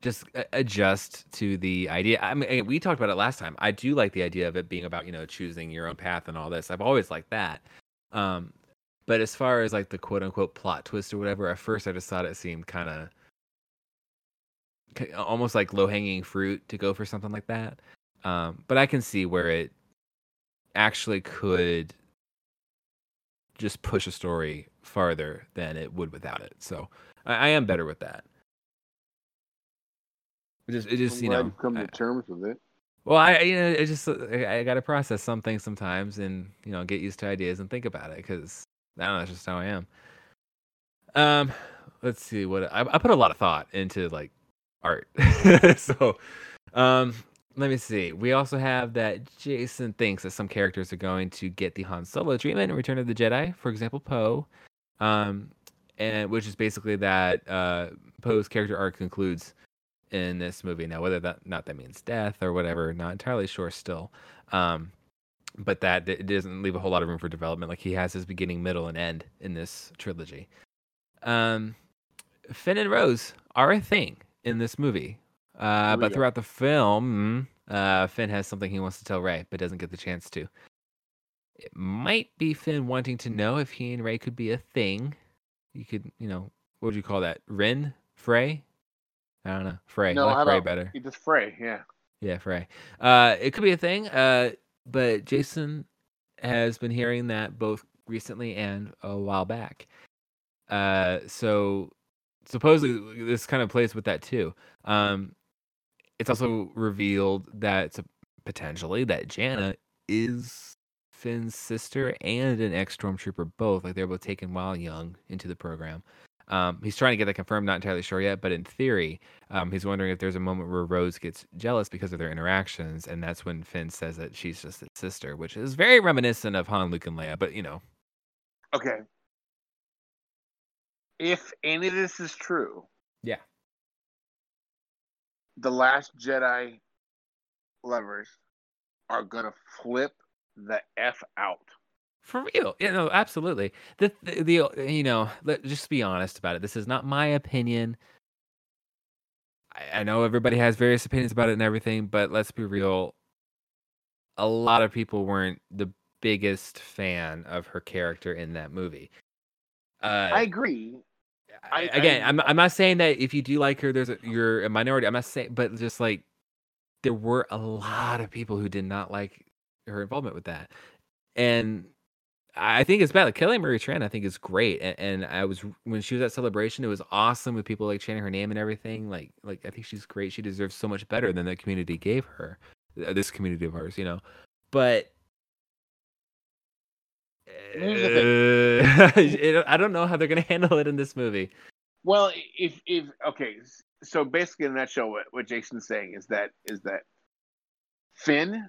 just adjust to the idea. I mean, we talked about it last time. I do like the idea of it being about you know choosing your own path and all this. I've always liked that. Um, but as far as like the quote unquote plot twist or whatever, at first I just thought it seemed kind of almost like low hanging fruit to go for something like that. Um, but I can see where it actually could just push a story farther than it would without it. So I, I am better with that. It just, it just I'm you know, come I- to terms with it. well, I you know, it just I, I got to process some things sometimes, and you know, get used to ideas and think about it because I don't know, that's just how I am. Um, let's see what I, I put a lot of thought into like art, so um, let me see. We also have that Jason thinks that some characters are going to get the Han Solo treatment in Return of the Jedi, for example, Poe, um, and which is basically that uh, Poe's character arc concludes in this movie. Now, whether that not that means death or whatever, not entirely sure still. Um, but that it doesn't leave a whole lot of room for development. Like he has his beginning, middle, and end in this trilogy. Um, Finn and Rose are a thing in this movie. Uh, but throughout the film, uh, Finn has something he wants to tell Rey, but doesn't get the chance to. It might be Finn wanting to know if he and Rey could be a thing. You could, you know, what would you call that? Rin? Frey? I don't know. Frey. No, I like Frey better. He just fray, yeah. Yeah, Frey. Uh, it could be a thing. Uh, but Jason has been hearing that both recently and a while back. Uh, so supposedly this kind of plays with that too. Um, it's also revealed that potentially that Jannah is Finn's sister and an ex stormtrooper, both. Like they were both taken while young into the program. Um, he's trying to get that confirmed, not entirely sure yet, but in theory, um, he's wondering if there's a moment where Rose gets jealous because of their interactions, and that's when Finn says that she's just his sister, which is very reminiscent of Han, Luke, and Leia. But you know, Okay. If any of this is true, yeah, the last Jedi lovers are gonna flip the F out. for real, yeah, no, absolutely. The, the the you know, let just be honest about it. This is not my opinion. I, I know everybody has various opinions about it and everything, but let's be real. A lot of people weren't the biggest fan of her character in that movie. Uh, I agree. I- again, I- I'm I'm not saying that if you do like her, there's a, you're a minority. I'm not saying, but just like there were a lot of people who did not like her involvement with that, and I think it's bad. Like Kelly Marie Tran, I think is great, and, and I was when she was at Celebration, it was awesome with people like chanting her name and everything. Like like I think she's great. She deserves so much better than the community gave her. uh, this community of ours, you know. But uh, I don't know how they're gonna handle it in this movie. Well, if if okay, so basically in a nutshell, what, what Jason's saying is that is that Finn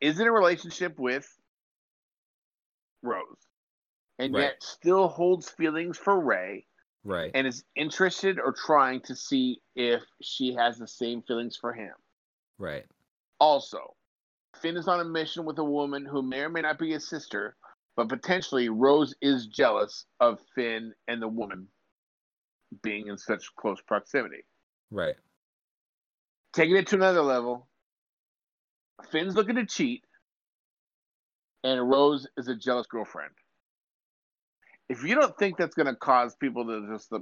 is in a relationship with Rose, and Right. yet still holds feelings for Rey, Right. and is interested or trying to see if she has the same feelings for him. Right. Also, Finn is on a mission with a woman who may or may not be his sister, but potentially Rose is jealous of Finn and the woman being in such close proximity. Right. Taking it to another level, Finn's looking to cheat, and Rose is a jealous girlfriend. If you don't think that's going to cause people to just uh,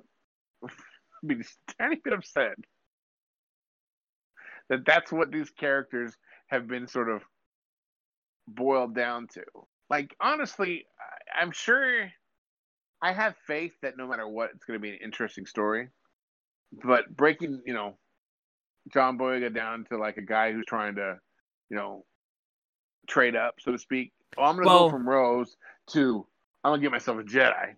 be just a tiny bit upset, that that's what these characters have been sort of boiled down to. Like, honestly, I- I'm sure I have faith that no matter what, it's going to be an interesting story. But breaking, you know, John Boyega down to like a guy who's trying to, you know, trade up, so to speak. Oh, I'm going to Well- go from Rose to I'm going to get myself a Jedi.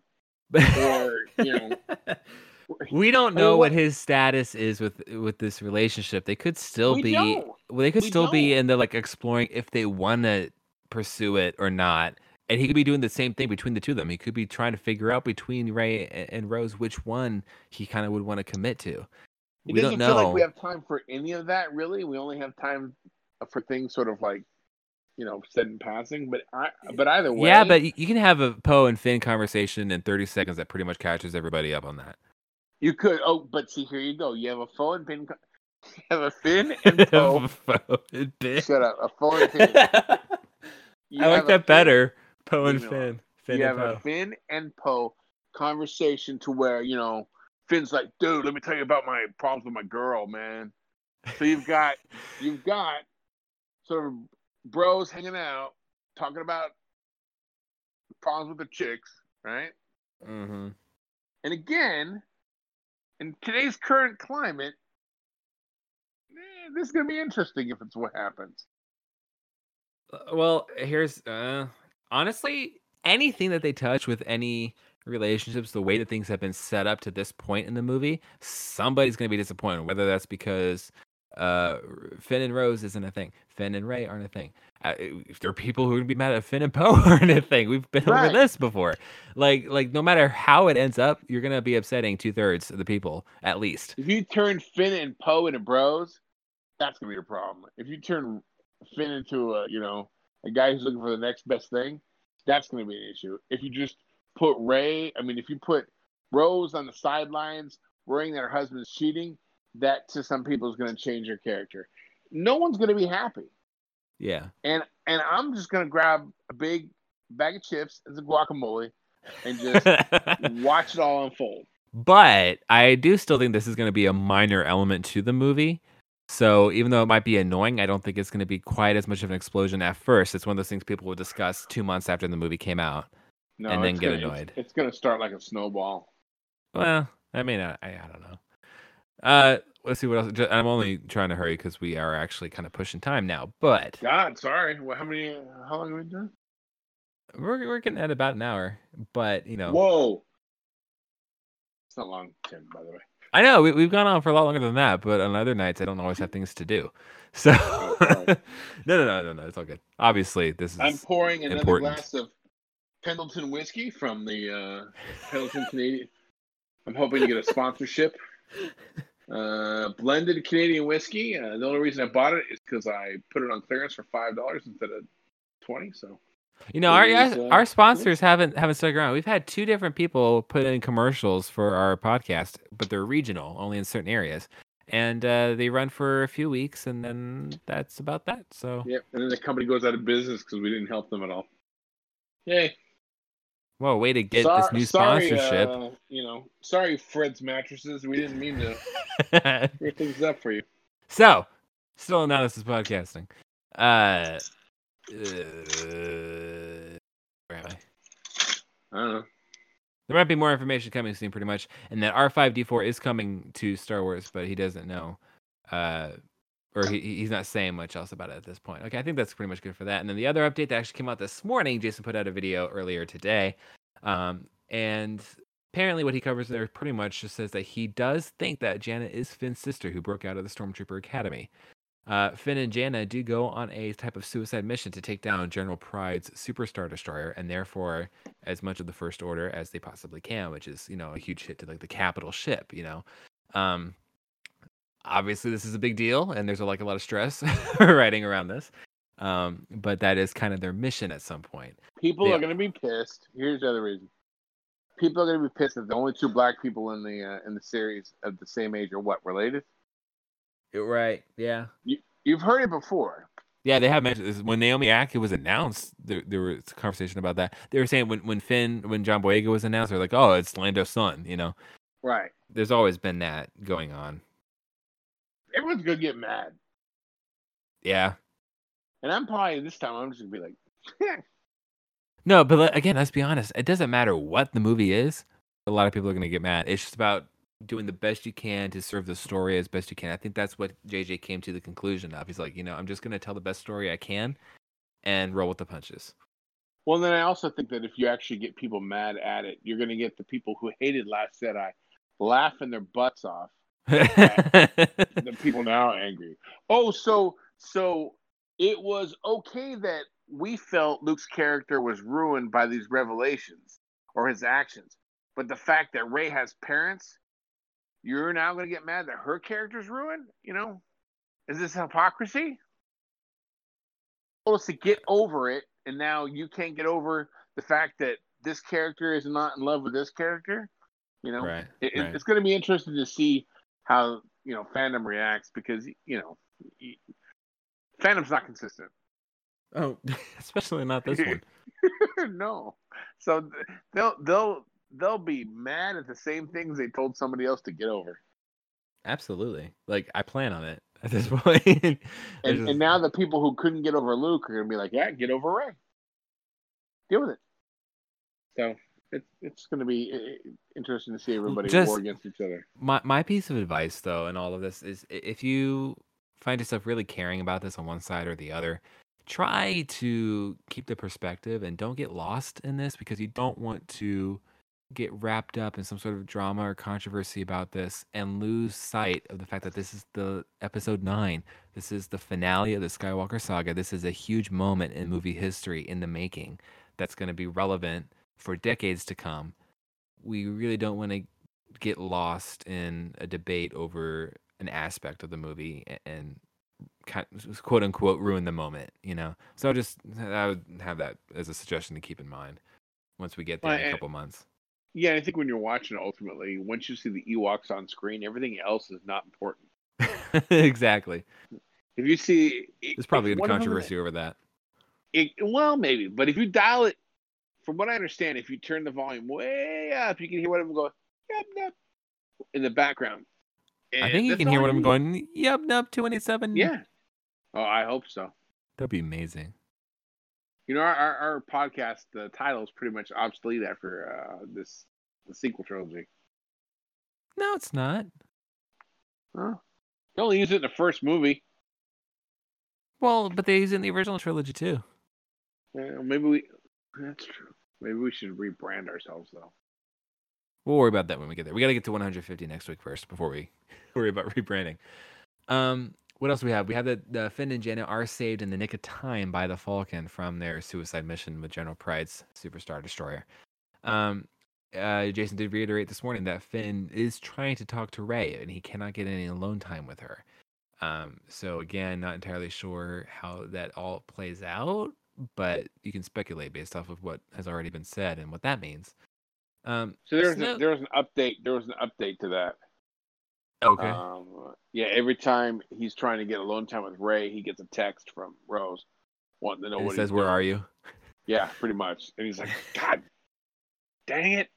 Or, you know, we don't I mean, know what what- his status is with with this relationship. They could still be don't. they could We still be don't. in the like exploring if they want to pursue it or not. And he could be doing the same thing between the two of them. He could be trying to figure out between Rey and Rose which one he kind of would want to commit to. It we doesn't don't feel like we have time for any of that, really. We only have time for things sort of like, you know, said in passing. But I, but either way, yeah, but you can have a Poe and Finn conversation in 30 seconds that pretty much catches everybody up on that. you could. Oh, but see, here you go. You have a phone and pin. You have a Finn and Poe. Poe. Shut up. A phone and pin. I like that better. Poe and Leave me alone. Finn. Finn you and have a Poe. Finn and Poe conversation to where you know Finn's like, dude, let me tell you about my problems with my girl, man. So you've got you've got sort of bros hanging out talking about problems with the chicks, right? Mm-hmm. And again, in today's current climate, eh, this is gonna be interesting if it's what happens. Uh, Well, here's uh honestly anything that they touch with any relationships, the way that things have been set up to this point in the movie, somebody's going to be disappointed. Whether that's because uh Finn and Rose isn't a thing, Finn and Rey aren't a thing. Uh, if there are people who are going to be mad at Finn and Poe aren't a thing. We've been over this before. Like, like no matter how it ends up, you're going to be upsetting two thirds of the people at least. If you turn Finn and Poe into bros, that's gonna be a problem. If you turn Finn into a you know a guy who's looking for the next best thing, that's gonna be an issue. If you just put Rey, I mean, if you put Rose on the sidelines worrying that her husband's cheating, that to some people is gonna change her character. No one's gonna be happy, Yeah. and and I'm just gonna grab a big bag of chips as a guacamole and just watch it all unfold. But I do still think this is going to be a minor element to the movie. So even though it might be annoying, I don't think it's going to be quite as much of an explosion at first. It's one of those things people will discuss two months after the movie came out. No, And then get gonna- annoyed. It's, gonna start like a snowball. Well, I mean, I, I, I don't know. Uh, let's see what else. I'm only trying to hurry because we are actually kind of pushing time now. But God, sorry. Well, how many? How long have we done? we're we're getting at about an hour. But you know, Whoa. It's not long, Tim. By the way. I know we, we've gone on for a lot longer than that. But on other nights, I don't always have things to do. So Oh, no, no, no, no, no. It's all good. Obviously, this is. I'm pouring another important. glass of Pendleton whiskey from the uh, Pendleton Canadian. I'm hoping to get a sponsorship. Uh, blended Canadian whiskey. Uh, the only reason I bought it is because I put it on clearance for five dollars instead of twenty. So You know, our our- uh, our sponsors haven't haven't stuck around. We've had two different people put in commercials for our podcast, but they're regional, only in certain areas, and uh, they run for a few weeks, and then that's about that. So, yeah, and then the company goes out of business because we didn't help them at all. Yay! whoa, way to get this new sorry, sponsorship. uh, you know, sorry, Fred's mattresses. We didn't mean to screw things up for you. so, still analysis podcasting. Uh, uh, where am I? Know. There might be more information coming soon, pretty much, and that R5D4 is coming to Star Wars, but he doesn't know uh, or he, he's not saying much else about it at this point. Okay, I think that's pretty much good for that. And then the other update that actually came out this morning, Jason put out a video earlier today, um, and apparently what he covers there pretty much just says that he does think that Jannah is Finn's sister who broke out of the Stormtrooper Academy. Uh, Finn and Jannah do go on a type of suicide mission to take down General Pryde's Superstar Destroyer, and therefore as much of the First Order as they possibly can, which is you know a huge hit to like the capital ship. You know, um, obviously this is a big deal, and there's like a lot of stress writing around this. Um, but that is kind of their mission at some point. People Yeah. are going to be pissed. Here's the other reason. People are going to be pissed that the only two black people in the uh, in the series of the same age are what related. Right? Yeah. You've heard it before. Yeah, they have mentioned this. when Naomi Ackie was announced. There, there was a conversation about that. They were saying when when Finn, when John Boyega was announced, they're like, "Oh, it's Lando's son." You know, Right. there's always been that going on. Everyone's going to get mad. Yeah. And I'm probably this time I'm just going to be like, No, but again, let's be honest. It doesn't matter what the movie is. A lot of people are going to get mad. It's just about doing the best you can to serve the story as best you can. I think that's what JJ came to the conclusion of. He's like, you know, I'm just going to tell the best story I can and roll with the punches. well, then I also think that if you actually get people mad at it, you're going to get the people who hated Last Jedi laughing their butts off. the people now are angry. Oh, so so it was okay that we felt Luke's character was ruined by these revelations or his actions, but the fact that Rey has parents, you're now going to get mad that her character's ruined. You know, is this hypocrisy? Told us to get over it, and now you can't get over the fact that this character is not in love with this character. You know, right. it, it- right. it's going to be interesting to see how you know fandom reacts because you know y- fandom's not consistent. Oh, especially not this one. no, so they'll they'll they'll be mad at the same things they told somebody else to get over. Absolutely. Like I plan on it at this point. And, just- and now the people who couldn't get over Luke are going to be like, yeah, get over Rey. Deal with it. So it's it's going to be interesting to see everybody Just- war against each other. my my piece of advice though in all of this is if you find yourself really caring about this on one side or the other try to keep the perspective and don't get lost in this because you don't want to get wrapped up in some sort of drama or controversy about this and lose sight of the fact that this is the episode 9 this is the finale of the skywalker saga this is a huge moment in movie history in the making that's going to be relevant for decades to come we really don't want to get lost in a debate over an aspect of the movie and kind quote unquote ruin the moment, you know. So just I would have that as a suggestion to keep in mind once we get there Well, in a couple months. Yeah, I think when you're watching ultimately, once you see the Ewoks on screen, everything else is not important. exactly. If you see, There's probably a controversy over that. it, well, maybe, but if you dial it, from what I understand, if you turn the volume way up, you can hear one of them going yep, yep, in the background. I think you can hear what I'm going. Yep, nope, two eighty seven. Yeah. Oh, I hope so. that'd be amazing. You know, our, our, our podcast, the title is pretty much obsolete after uh, this the sequel trilogy. No, it's not. Huh? They only use it in the first movie. Well, but they use it in the original trilogy too. Uh, maybe we. That's true. Maybe we should rebrand ourselves though. We'll worry about that when we get there. We got to get to 150 next week first before we worry about rebranding. Um, what else do we have? We have that the Finn and Jannah are saved in the nick of time by the Falcon from their suicide mission with General Pryde's Superstar Destroyer. Um, uh, Jason did reiterate this morning that Finn is trying to talk to Rey and he cannot get any alone time with her. Um, so again, not entirely sure how that all plays out, but you can speculate based off of what has already been said and what that means. Um, So there was Snow- a, there was an update. There was an update to that. Okay. Um, yeah, every time he's trying to get alone time with Rey, he gets a text from Rose wanting to know And what says, he's "Where doing. are you?" Yeah, pretty much. And he's like, God dang it.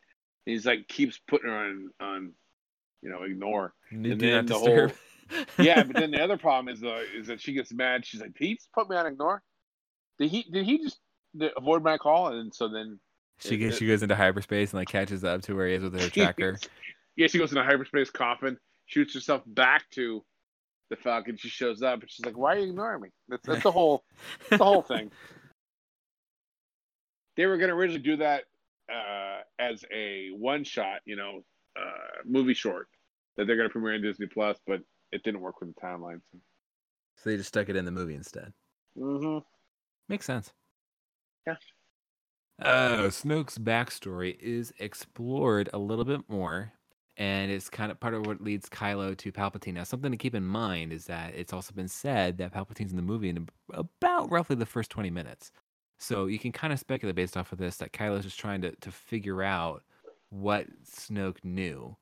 And he's like keeps putting her on on you know, ignore. And then the disturb. Yeah, but then the other problem is uh, is that she gets mad. She's like, He just put me on ignore. Did he did he just avoid my call? And so then she it- gets, it- she goes into hyperspace and like catches up to where he is with her tracker. yeah, she goes into hyperspace coffin, shoots herself back to the Falcon. She shows up and she's like, "Why are you ignoring me?" That's, that's the whole the whole thing. They were going to originally do that uh, as a one shot, you know, uh, movie short that they're going to premiere on Disney Plus, but it didn't work with the timeline. So. So they just stuck it in the movie instead. Mm-hmm. Makes sense. Yeah. Uh, Snoke's backstory is explored a little bit more, and it's kind of part of what leads Kylo to Palpatine. Now, something to keep in mind is that it's also been said that Palpatine's in the movie in about roughly the first 20 minutes. So you can kind of speculate based off of this that Kylo's just trying to, to figure out what Snoke knew,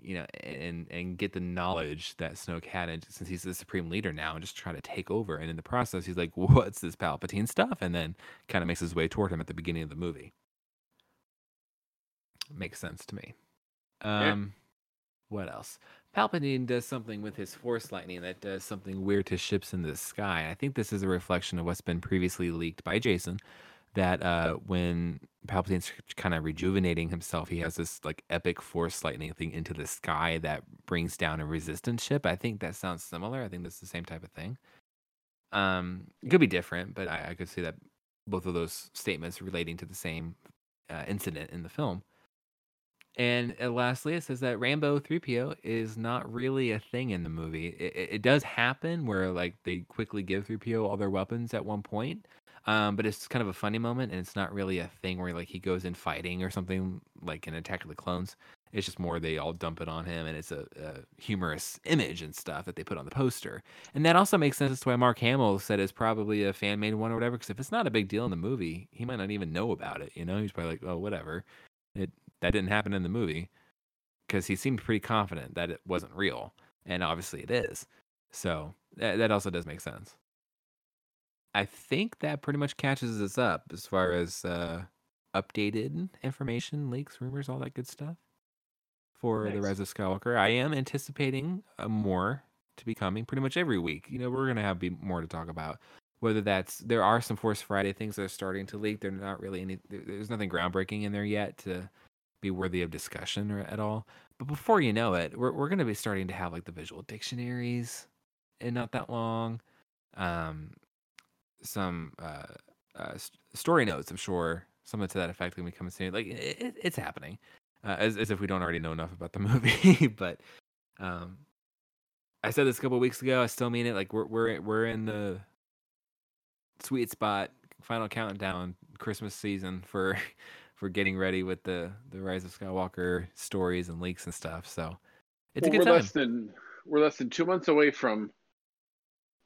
you know, and and get the knowledge that Snoke had, and since he's the supreme leader now, and just try to take over. And in the process, he's like, "What's this Palpatine stuff?" And then kind of makes his way toward him at the beginning of the movie. Makes sense to me. Yeah. Um, what else? Palpatine does something with his Force lightning that does something weird to ships in the sky. I think this is a reflection of what's been previously leaked by Jason. That uh, when Palpatine's kind of rejuvenating himself, he has this like epic Force lightning thing into the sky that brings down a Resistance ship. I think that sounds similar. I think that's the same type of thing. Um, it could be different, but I, I could see that both of those statements relating to the same uh, incident in the film. And uh, lastly, it says that Rambo 3PO is not really a thing in the movie. It, it, does happen where like they quickly give 3PO all their weapons at one point, um, but it's kind of a funny moment, and it's not really a thing where like he goes in fighting or something like in Attack of the Clones. It's just more they all dump it on him, and it's a, a humorous image and stuff that they put on the poster. And that also makes sense as to why Mark Hamill said it's probably a fan made one or whatever. Because if it's not a big deal in the movie, he might not even know about it. You know, he's probably like, oh, whatever. It that didn't happen in the movie because he seemed pretty confident that it wasn't real, and obviously it is. So that, that also does make sense. I think that pretty much catches us up as far as uh, updated information, leaks, rumors, all that good stuff for the Rise of Skywalker. I am anticipating uh, more to be coming pretty much every week. You know, we're gonna have be more to talk about. Whether that's there are some Force Friday things that are starting to leak. They're not really any. There's nothing groundbreaking in there yet to be worthy of discussion or at all. But before you know it, we're we're gonna be starting to have like the visual dictionaries, in not that long. Um, some uh, uh story notes. I'm sure something to that effect can be coming soon. Like it, it, it's happening, uh, as as if we don't already know enough about the movie. but um, I said this a couple weeks ago. I still mean it. Like we're we're we're in the sweet spot, final countdown, Christmas season for for getting ready with the the Rise of Skywalker stories and leaks and stuff. So it's Well, a good we're time. less than we're less than two months away from.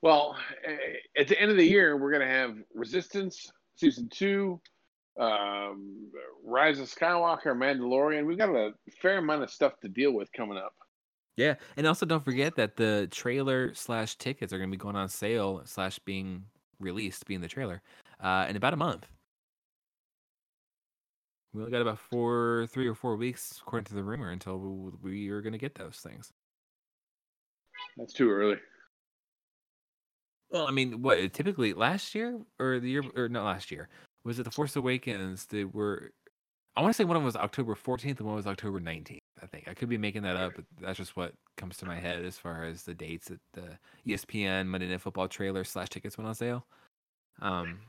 Well, eh, at the end of the year, we're gonna have Resistance season two, um, Rise of Skywalker, Mandalorian. We've got a fair amount of stuff to deal with coming up. Yeah, and also don't forget that the trailer slash tickets are going to be going on sale slash being released, being the trailer, uh, in about a month. We only got about four, three or four weeks, according to the rumor, until we, are going to get those things. That's too early. Well, I mean, what typically last year or the year or not last year was it the Force Awakens? They were, I want to say one of them was October 14th and one was October 19th. I think I could be making that up, but that's just what comes to my head as far as the dates that the ESPN Monday Night Football trailer slash tickets went on sale. Um,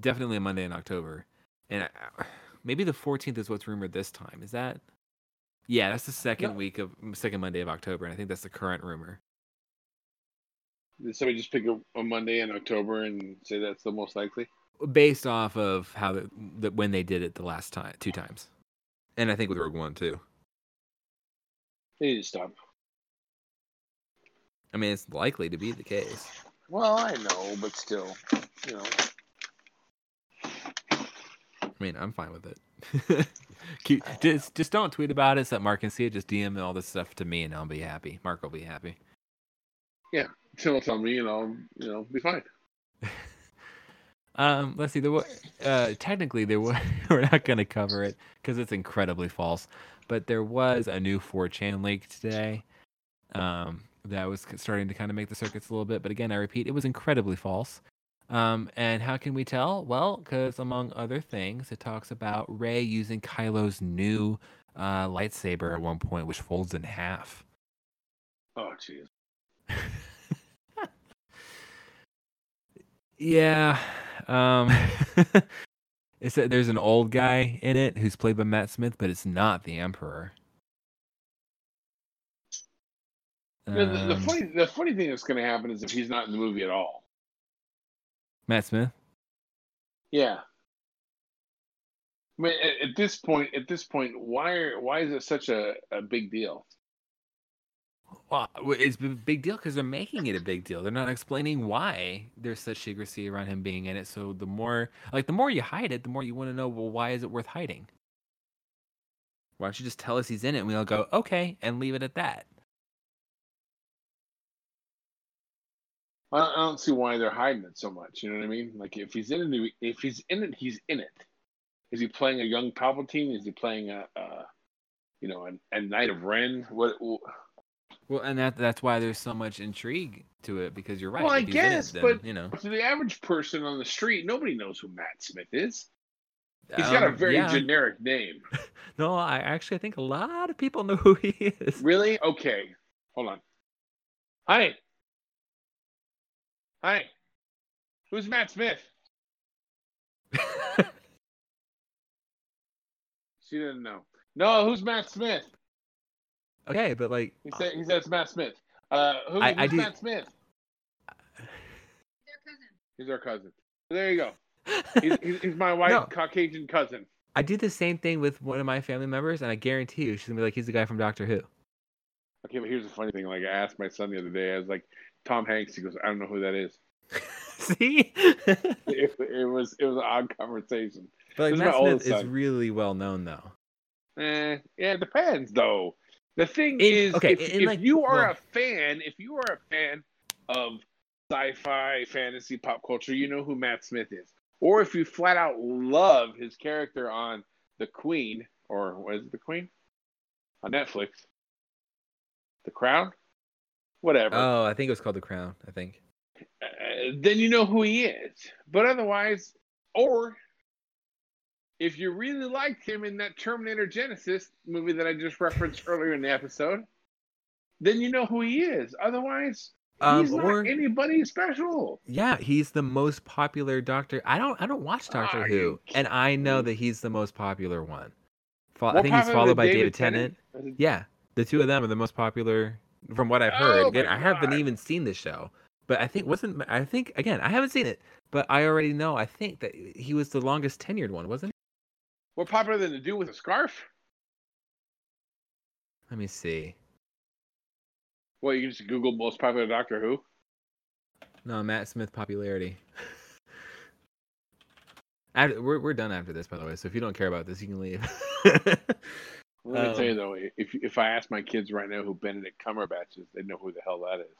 definitely a Monday in October, and I, maybe the 14th is what's rumored this time. Is that? Yeah, that's the second No. week of second Monday of October, and I think that's the current rumor. Did somebody just pick a, a Monday in October and say that's the most likely? based off of how the, the when they did it the last time, two times, and I think with Rogue One too. They need to stop. I mean, it's likely to be the case. Well, I know, but still, you know. I mean, I'm fine with it. Keep, just just don't tweet about it so that Mark can see it. Just DM all this stuff to me, and I'll be happy. Mark will be happy. Till tell me, and I'll, you know, be fine. Um, let's see. There wa- uh, technically, there was. we're not going to cover it because it's incredibly false. But there was a new 4chan leak today. Um, that was starting to kind of make the circuits a little bit. But again, I repeat, it was incredibly false. Um, and how can we tell? Well, because among other things, it talks about Rey using Kylo's new uh, lightsaber at one point, which folds in half. Oh, jeez. Yeah. Um it's that there's an old guy in it who's played by Matt Smith, but it's not the Emperor. Know, the, the Um, funny the funny thing that's going to happen is if he's not in the movie at all. Matt Smith? Yeah. I mean, at, at this point, at this point, why are, why is it such a, a big deal? Well, it's a big deal because they're making it a big deal. They're not explaining why there's such secrecy around him being in it. So the more, like, the more you hide it, the more you want to know. Well, why is it worth hiding? Why don't you just tell us he's in it, and we'll go okay and leave it at that? I don't, I don't see why they're hiding it so much. You know what I mean? Like if he's in it, if he's in it, he's in it. Is he playing a young Palpatine? Is he playing a, a you know, a, a Knight of Ren? What? Well, and that that's why there's so much intrigue to it because you're right. Well, I in it, guess, then, but- you know, To the average person on the street, nobody knows who Matt Smith is. He's got a Um, very yeah. generic name. No, I actually I think a lot of people know who he is. Really? Okay. Hold on. Hi. Hi. Who's Matt Smith? She didn't know. No, who's Matt Smith? okay, but like, He said he said it's Matt Smith. Uh, who, I- who's I do- Matt Smith? He's our cousin. There you go. He's, he's, he's my white No. Caucasian cousin. I do the same thing with one of my family members, and I guarantee you, she's gonna be like, he's the guy from Doctor Who. Okay, but here's the funny thing. Like I asked my son the other day, I was like, Tom Hanks. He goes, I don't know who that is. See, It, it was it was an odd conversation. but like Matt Smith is really well known though. Eh, yeah, it depends though. The thing In- is, okay, if, in, if like, you are well- a fan, if you are a fan of sci-fi, fantasy, pop culture, you know who Matt Smith is. Or if you flat out love his character on The Queen, or what is it, The Queen? On Netflix. The Crown? Whatever. Oh, I think it was called The Crown. I think. uh, then you know who he is. But otherwise, or if you really liked him in that Terminator Genisys movie that I just referenced earlier in the episode, then you know who he is. Otherwise, he's Um, not or anybody special. yeah, he's the most popular Doctor. I don't, I don't watch Doctor Are Who, and I know that he's the most popular one. Fo- I think he's followed by David, Tennant. Is it- Yeah, the two of them are the most popular from what I've heard. Oh again, I haven't God. even seen the show, but I think wasn't I think again I haven't seen it, but I already know. I think that he was the longest tenured one, wasn't he? More popular than the dude with a scarf? Let me see. Well, you can just Google most popular Doctor Who. No, Matt Smith popularity. After, we're we're done after this, by the way. So if you don't care about this, you can leave. Let me Um, tell you though, if if I ask my kids right now who Benedict Cumberbatch is, they know who the hell that is.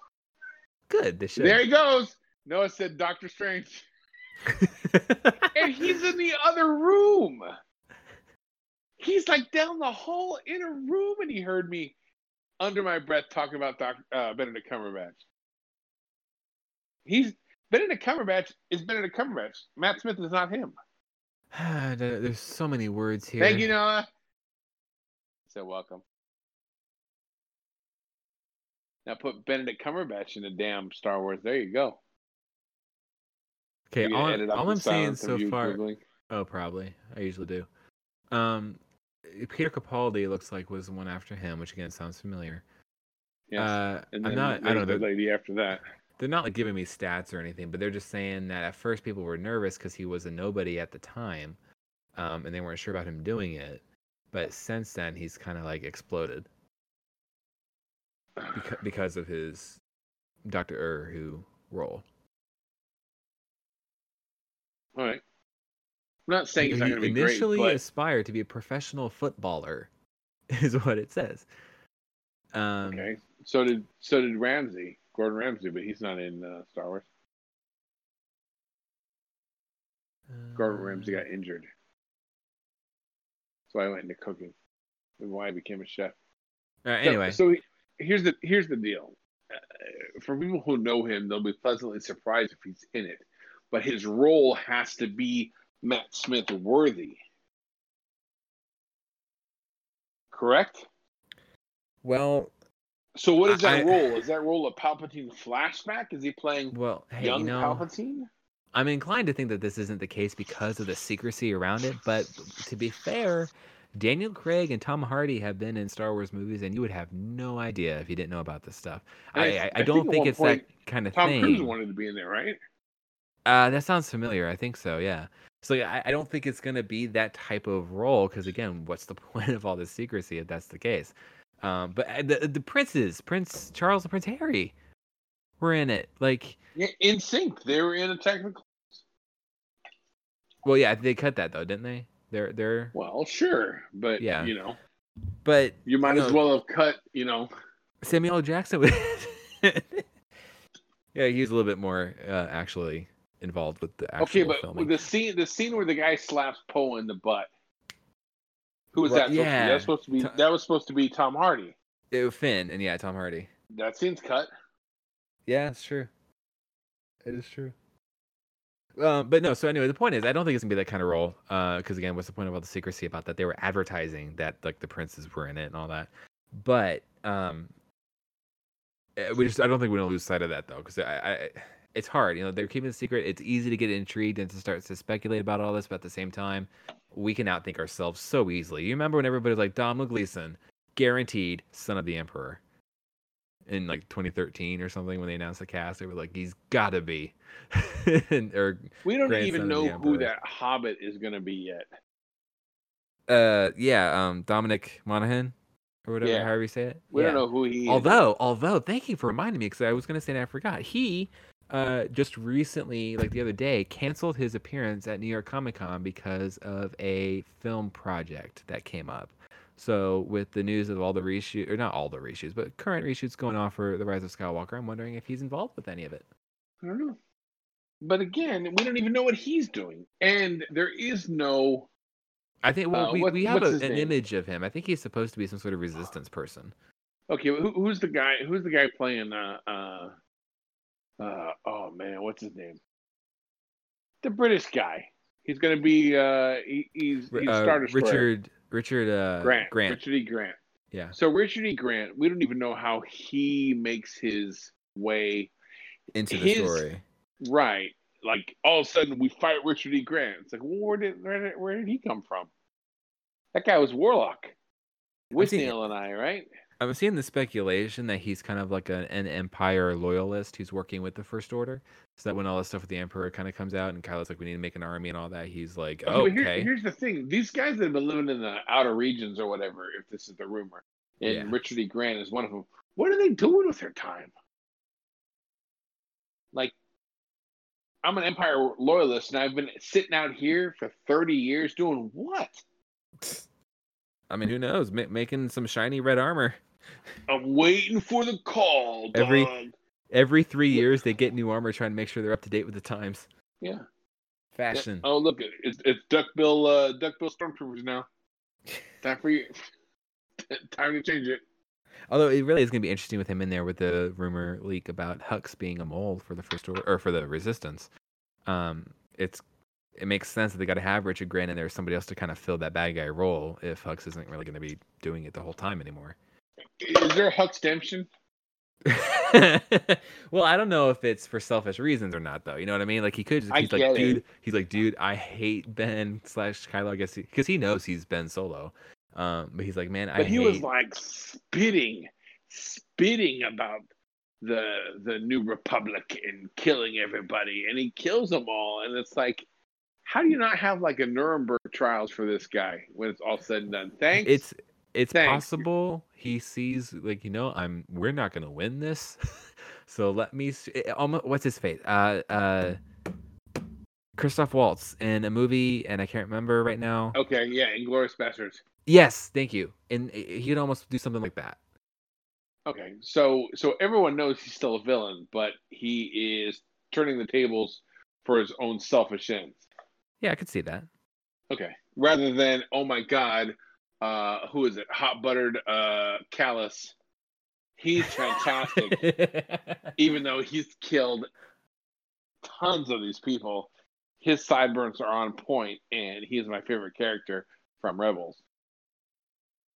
Good. There he goes. Noah said Doctor Strange. and he's in the other room. He's like down the hall in a room, and he heard me under my breath talking about Doc, uh, Benedict Cumberbatch. He's Benedict Cumberbatch is Benedict Cumberbatch. Matt Smith is not him. There's so many words here. Thank you, Noah. So welcome. Now put Benedict Cumberbatch in the damn Star Wars. There you go. Okay, all, all I'm saying so far. Googling? Oh, probably. I usually do. Um, Peter Capaldi looks like was the one after him, which again sounds familiar. Yes. Uh, and I'm not. I don't know. the They're, lady after that. they're not like giving me stats or anything, but they're just saying that at first people were nervous because he was a nobody at the time, um, and they weren't sure about him doing it. But since then, he's kind of like exploded because, because of his Doctor Who role. All right. I'm not saying it's not he going to be great, initially but aspired to be a professional footballer, is what it says. Um, okay. So did so did Ramsay, Gordon Ramsay, but he's not in uh, Star Wars. Gordon Ramsay uh, got injured, so I went into cooking, and why I became a chef. uh, So- anyway, so, he- here's the here's the deal. Uh, for people who know him, they'll be pleasantly surprised if he's in it, but his role has to be Matt Smith worthy. Correct. well, So what is that I- role? Is that role a Palpatine flashback? Is he playing well, hey, young you know, Palpatine? I'm inclined to think that this isn't the case because of the secrecy around it. But to be fair, Daniel Craig and Tom Hardy have been in Star Wars movies, and you would have no idea if you didn't know about this stuff. I, I- I, I don't think think it's point, that kind of Tom thing. Cruise wanted to be in there, right? Uh, that sounds familiar. I think so. Yeah. So yeah, I, I don't think it's gonna be that type of role because again, what's the point of all this secrecy if that's the case? Um, but uh, the the princes, Prince Charles and Prince Harry, were in it. Like, Yeah, in sync. They were in a technical. well, yeah, they cut that though, didn't they? They're they're, Well, sure, but Yeah. you know, but you might as well have cut. You know, Samuel Jackson was. yeah, he was a little bit more uh, actually involved with the actual okay, but filming. the scene, the scene where the guy slaps Poe in the butt. Who was Well, that? supposed to be? yeah. That's supposed to be. That was supposed to be Tom Hardy. It was Finn and yeah, Tom Hardy. That scene's cut. Yeah, it's true. It is true. Um, but no. So anyway, the point is, I don't think it's gonna be that kind of role. Because again, what's the point of all the secrecy about that? They were advertising that like the princes were in it and all that. But um, eh, we just I don't think we're gonna lose sight of that though, because I, I it's hard. You know, they're keeping it secret. It's easy to get intrigued and to start to speculate about all this, but at the same time, we can outthink ourselves so easily. You remember when everybody was like Donald Gleeson, guaranteed son of the emperor in like 2013 or something when they announced the cast they were like he's gotta be and, or We don't even know who that Hobbit is going to be yet. uh yeah um dominic monaghan or whatever Yeah. however you say it We Yeah. don't know who he is. although although thank you for reminding me because i was going to say and i forgot he uh just recently like the other day canceled his appearance at new york comic-con because of a film project that came up so with the news of all the reshoot or not all the reshoots but current reshoots going on for the rise of skywalker i'm wondering if he's involved with any of it I don't know. But again, we don't even know what he's doing, and there is no. I think well, Uh, we, what- we have a, an name? image of him. I think he's supposed to be some sort of resistance person. Okay, who, who's the guy? Who's the guy playing? Uh, uh, uh, oh man, what's his name? The British guy. He's gonna be. Uh, he, he's he's Uh. Richard Richard uh, Grant. Grant. Richard E. Grant. Yeah. So Richard E. Grant, we don't even know how he makes his way Into the his- story. right. Like all of a sudden, we fight Richard E. Grant. It's like, well, where did where did, where did he come from? That guy was Warlock. Withnail and I, right? I'm seeing the speculation that he's kind of like a, an Empire loyalist who's working with the First Order. So that when all this stuff with the Emperor kind of comes out and Kylo's like, we need to make an army and all that, he's like, Okay, okay. here's the thing: these guys that have been living in the outer regions or whatever, if this is the rumor, and Yeah. Richard E. Grant is one of them. What are they doing with their time? Like, I'm an Empire loyalist, and I've been sitting out here for 30 years doing what? I mean, who knows? Ma- making some shiny red armor. I'm waiting for the call. Every- dog. Every every three years, they get new armor, trying to make sure they're up to date with the times. yeah. Fashion. Oh, look, it's it's Duckbill uh, Duckbill Stormtroopers now. Time for you. Time to change it. Although it really is going to be interesting with him in there with the rumor leak about Hux being a mole for the first order or for the Resistance. Um, it's it makes sense that they got to have Richard Grant in there, somebody else to kind of fill that bad guy role if Hux isn't really going to be doing it the whole time anymore. Is there a Hux Demption? well, I don't know if it's for selfish reasons or not, though. You know what I mean? Like he could. Just, he's like, it. dude. He's like, dude. I hate Ben slash Kylo. I guess because he, knows he's Ben Solo. Um, but he's like, man, I But he hate. was like spitting, spitting about the the New Republic and killing everybody, and he kills them all. And it's like, how do you not have like a Nuremberg trials for this guy when it's all said and done? Thanks. it's it's Thanks. possible he sees like you know I'm we're not gonna win this, so let me. s- eh, Almost, what's his face? Uh, uh, Christoph Waltz in a movie, and I can't remember right now. okay. Yeah, Inglourious Basterds. Yes, thank you. And eh, he could almost do something like that. Okay, so so everyone knows he's still a villain, but he is turning the tables for his own selfish ends. Yeah, I could see that. Okay. Rather than, oh my God, uh, who is it? Hot buttered uh, Kallus. He's fantastic. Even though he's killed tons of these people, his sideburns are on point, and he's my favorite character from Rebels.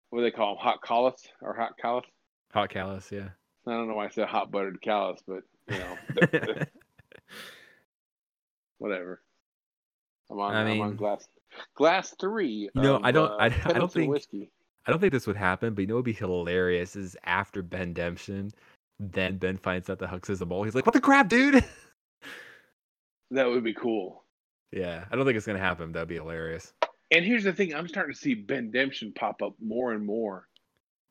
What do they call him? Hot Kallus or Hot Kallus? Hot Kallus, yeah. I don't know why I said hot buttered Kallus, but you know. whatever. I'm on. I I am on glass. Glass three. You know, of, I don't- uh, I- I don't think- whiskey. I don't think this would happen, but you know it'd be hilarious is after Ben Demption, then Ben finds out the Hux is a mole. He's like, "What the crap, dude?" That would be cool. yeah, I don't think it's gonna happen. That'd be hilarious. And here's the thing: I'm starting to see Ben Demption pop up more and more.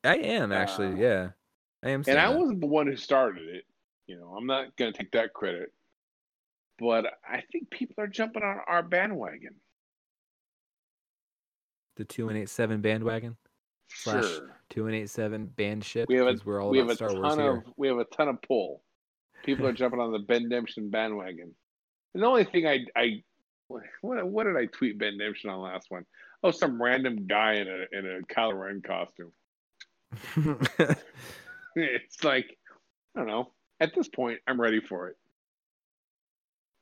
I am actually, Uh, yeah, I am. And I that. wasn't the one who started it. You know, I'm not going to take that credit. But I think people are jumping on our bandwagon. The two and eight seven bandwagon slash Sure. two and eight seven band ship. We have a, we're all we have a Star ton of we have a ton of pull. People are jumping on the Ben Demption bandwagon. And the only thing I I what what did I tweet Ben Demption on last one? Oh, some random guy in a in a Kylo Ren costume. It's like I don't know. At this point, I'm ready for it.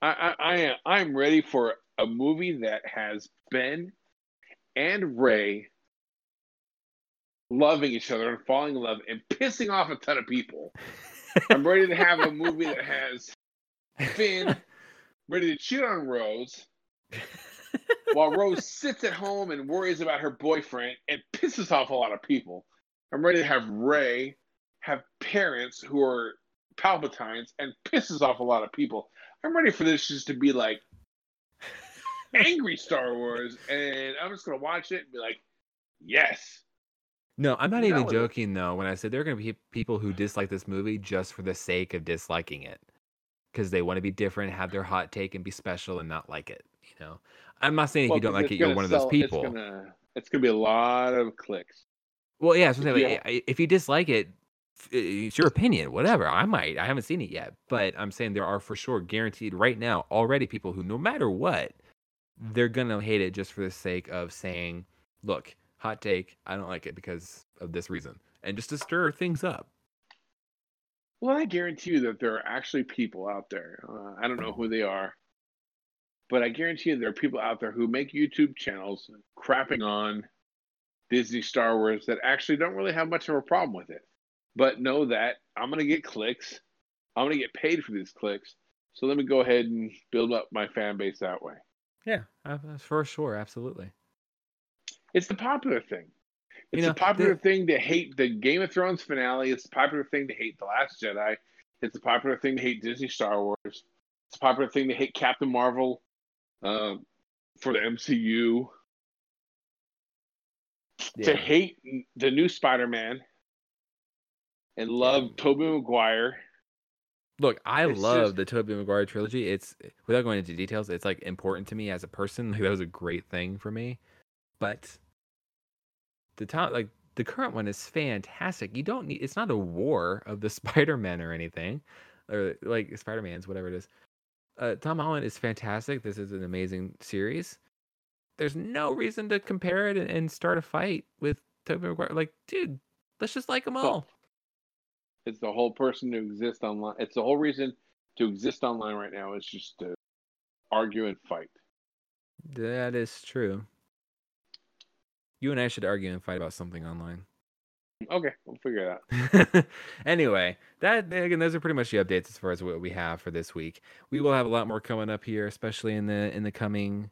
I I, I am I'm ready for a movie that has Ben and Rey loving each other and falling in love and pissing off a ton of people. I'm ready to have a movie that has Finn ready to cheat on Rose while Rose sits at home and worries about her boyfriend and pisses off a lot of people. I'm ready to have Rey have parents who are Palpatines and pisses off a lot of people. I'm ready for this just to be like angry Star Wars, and I'm just gonna watch it and be like, yes. no, I'm not That even was- joking though when I said there are going to be people who dislike this movie just for the sake of disliking it, because they want to be different, have their hot take, and be special, and not like it. You know, I'm not saying if you don't like it, you're one of those people. It's gonna, it's gonna be a lot of clicks. Well, yeah, so Yeah. if you dislike it, it's your opinion, whatever. I might, I haven't seen it yet, but I'm saying there are for sure guaranteed right now already people who, no matter what, they're gonna hate it just for the sake of saying, "Look, hot take, I don't like it because of this reason," and just to stir things up. Well, I guarantee you that there are actually people out there. Uh, I don't know who they are, but I guarantee you there are people out there who make YouTube channels crapping on Disney Star Wars that actually don't really have much of a problem with it, but know that I'm going to get clicks. I'm going to get paid for these clicks. So let me go ahead and build up my fan base that way. Yeah, uh, for sure, absolutely. It's the popular thing. It's You know, a popular the- thing to hate the Game of Thrones finale. It's a popular thing to hate The Last Jedi. It's a popular thing to hate Disney Star Wars. It's a popular thing to hate Captain Marvel uh, for the MCU. To hate the new Spider Man and love Yeah. Tobey Maguire. Look, I It's love just- the Tobey Maguire trilogy. It's without going into details, it's like important to me as a person. Like that was a great thing for me. But the top, like the current one, is fantastic. You don't need. It's not a war of the Spider Man or anything, or like Spider Man's, whatever it is. Uh, Tom Holland is fantastic. This is an amazing series. There's no reason to compare it and, and start a fight with Tobey Maguire. Like, dude, let's just like them all. It's the whole person to exist online. It's the whole reason to exist online right now is just to argue and fight. That is true. You and I should argue and fight about something online. Okay, we'll figure it out. anyway, that again, those are pretty much the updates as far as what we have for this week. We will have a lot more coming up here, especially in the in the coming,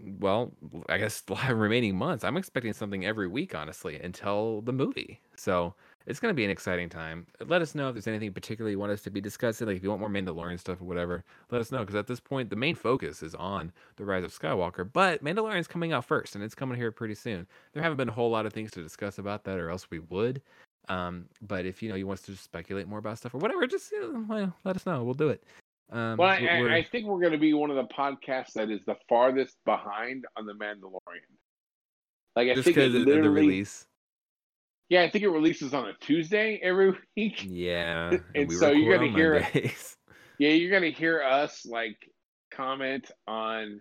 well, I guess remaining months. I'm expecting something every week, honestly, until the movie. So it's going to be an exciting time. Let us know if there's anything particularly you want us to be discussing. Like if you want more Mandalorian stuff or whatever, let us know. Because at this point, the main focus is on the Rise of Skywalker. But Mandalorian's coming out first, and it's coming here pretty soon. There haven't been a whole lot of things to discuss about that, or else we would. Um, but if you know you want us to speculate more about stuff or whatever, just you know, let us know. We'll do it. Um, Well, I, I, think we're going to be one of the podcasts that is the farthest behind on the Mandalorian. Like I just think it because of the release. Yeah, I think it releases on a Tuesday every week. Yeah, And we so you're gonna hear. Mondays. Yeah, you're going to hear us like comment on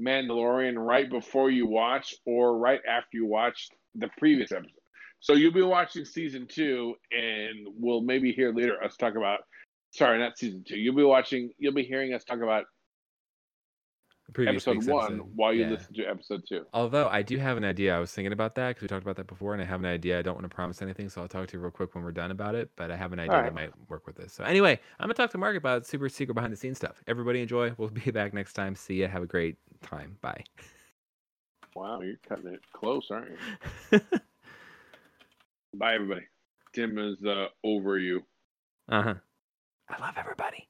Mandalorian right before you watch or right after you watch the previous episode. So you'll be watching season two, and we'll maybe hear later us talk about. Sorry, not season two. You'll be watching. You'll be hearing us talk about previous episode one episode. while you Yeah. listen to episode two. Although I do have an idea. I was thinking about that because we talked about that before, and I have an idea. I don't want to promise anything, so I'll talk to you real quick when we're done about it. But I have an idea that might work with this. So anyway, I'm gonna talk to Mark about super secret behind the scenes stuff. Everybody enjoy. We'll be back next time. See ya. Have a great time. Bye. Wow, you're cutting it close, aren't you? Bye, everybody. Tim is uh, over you. uh huh. I love everybody.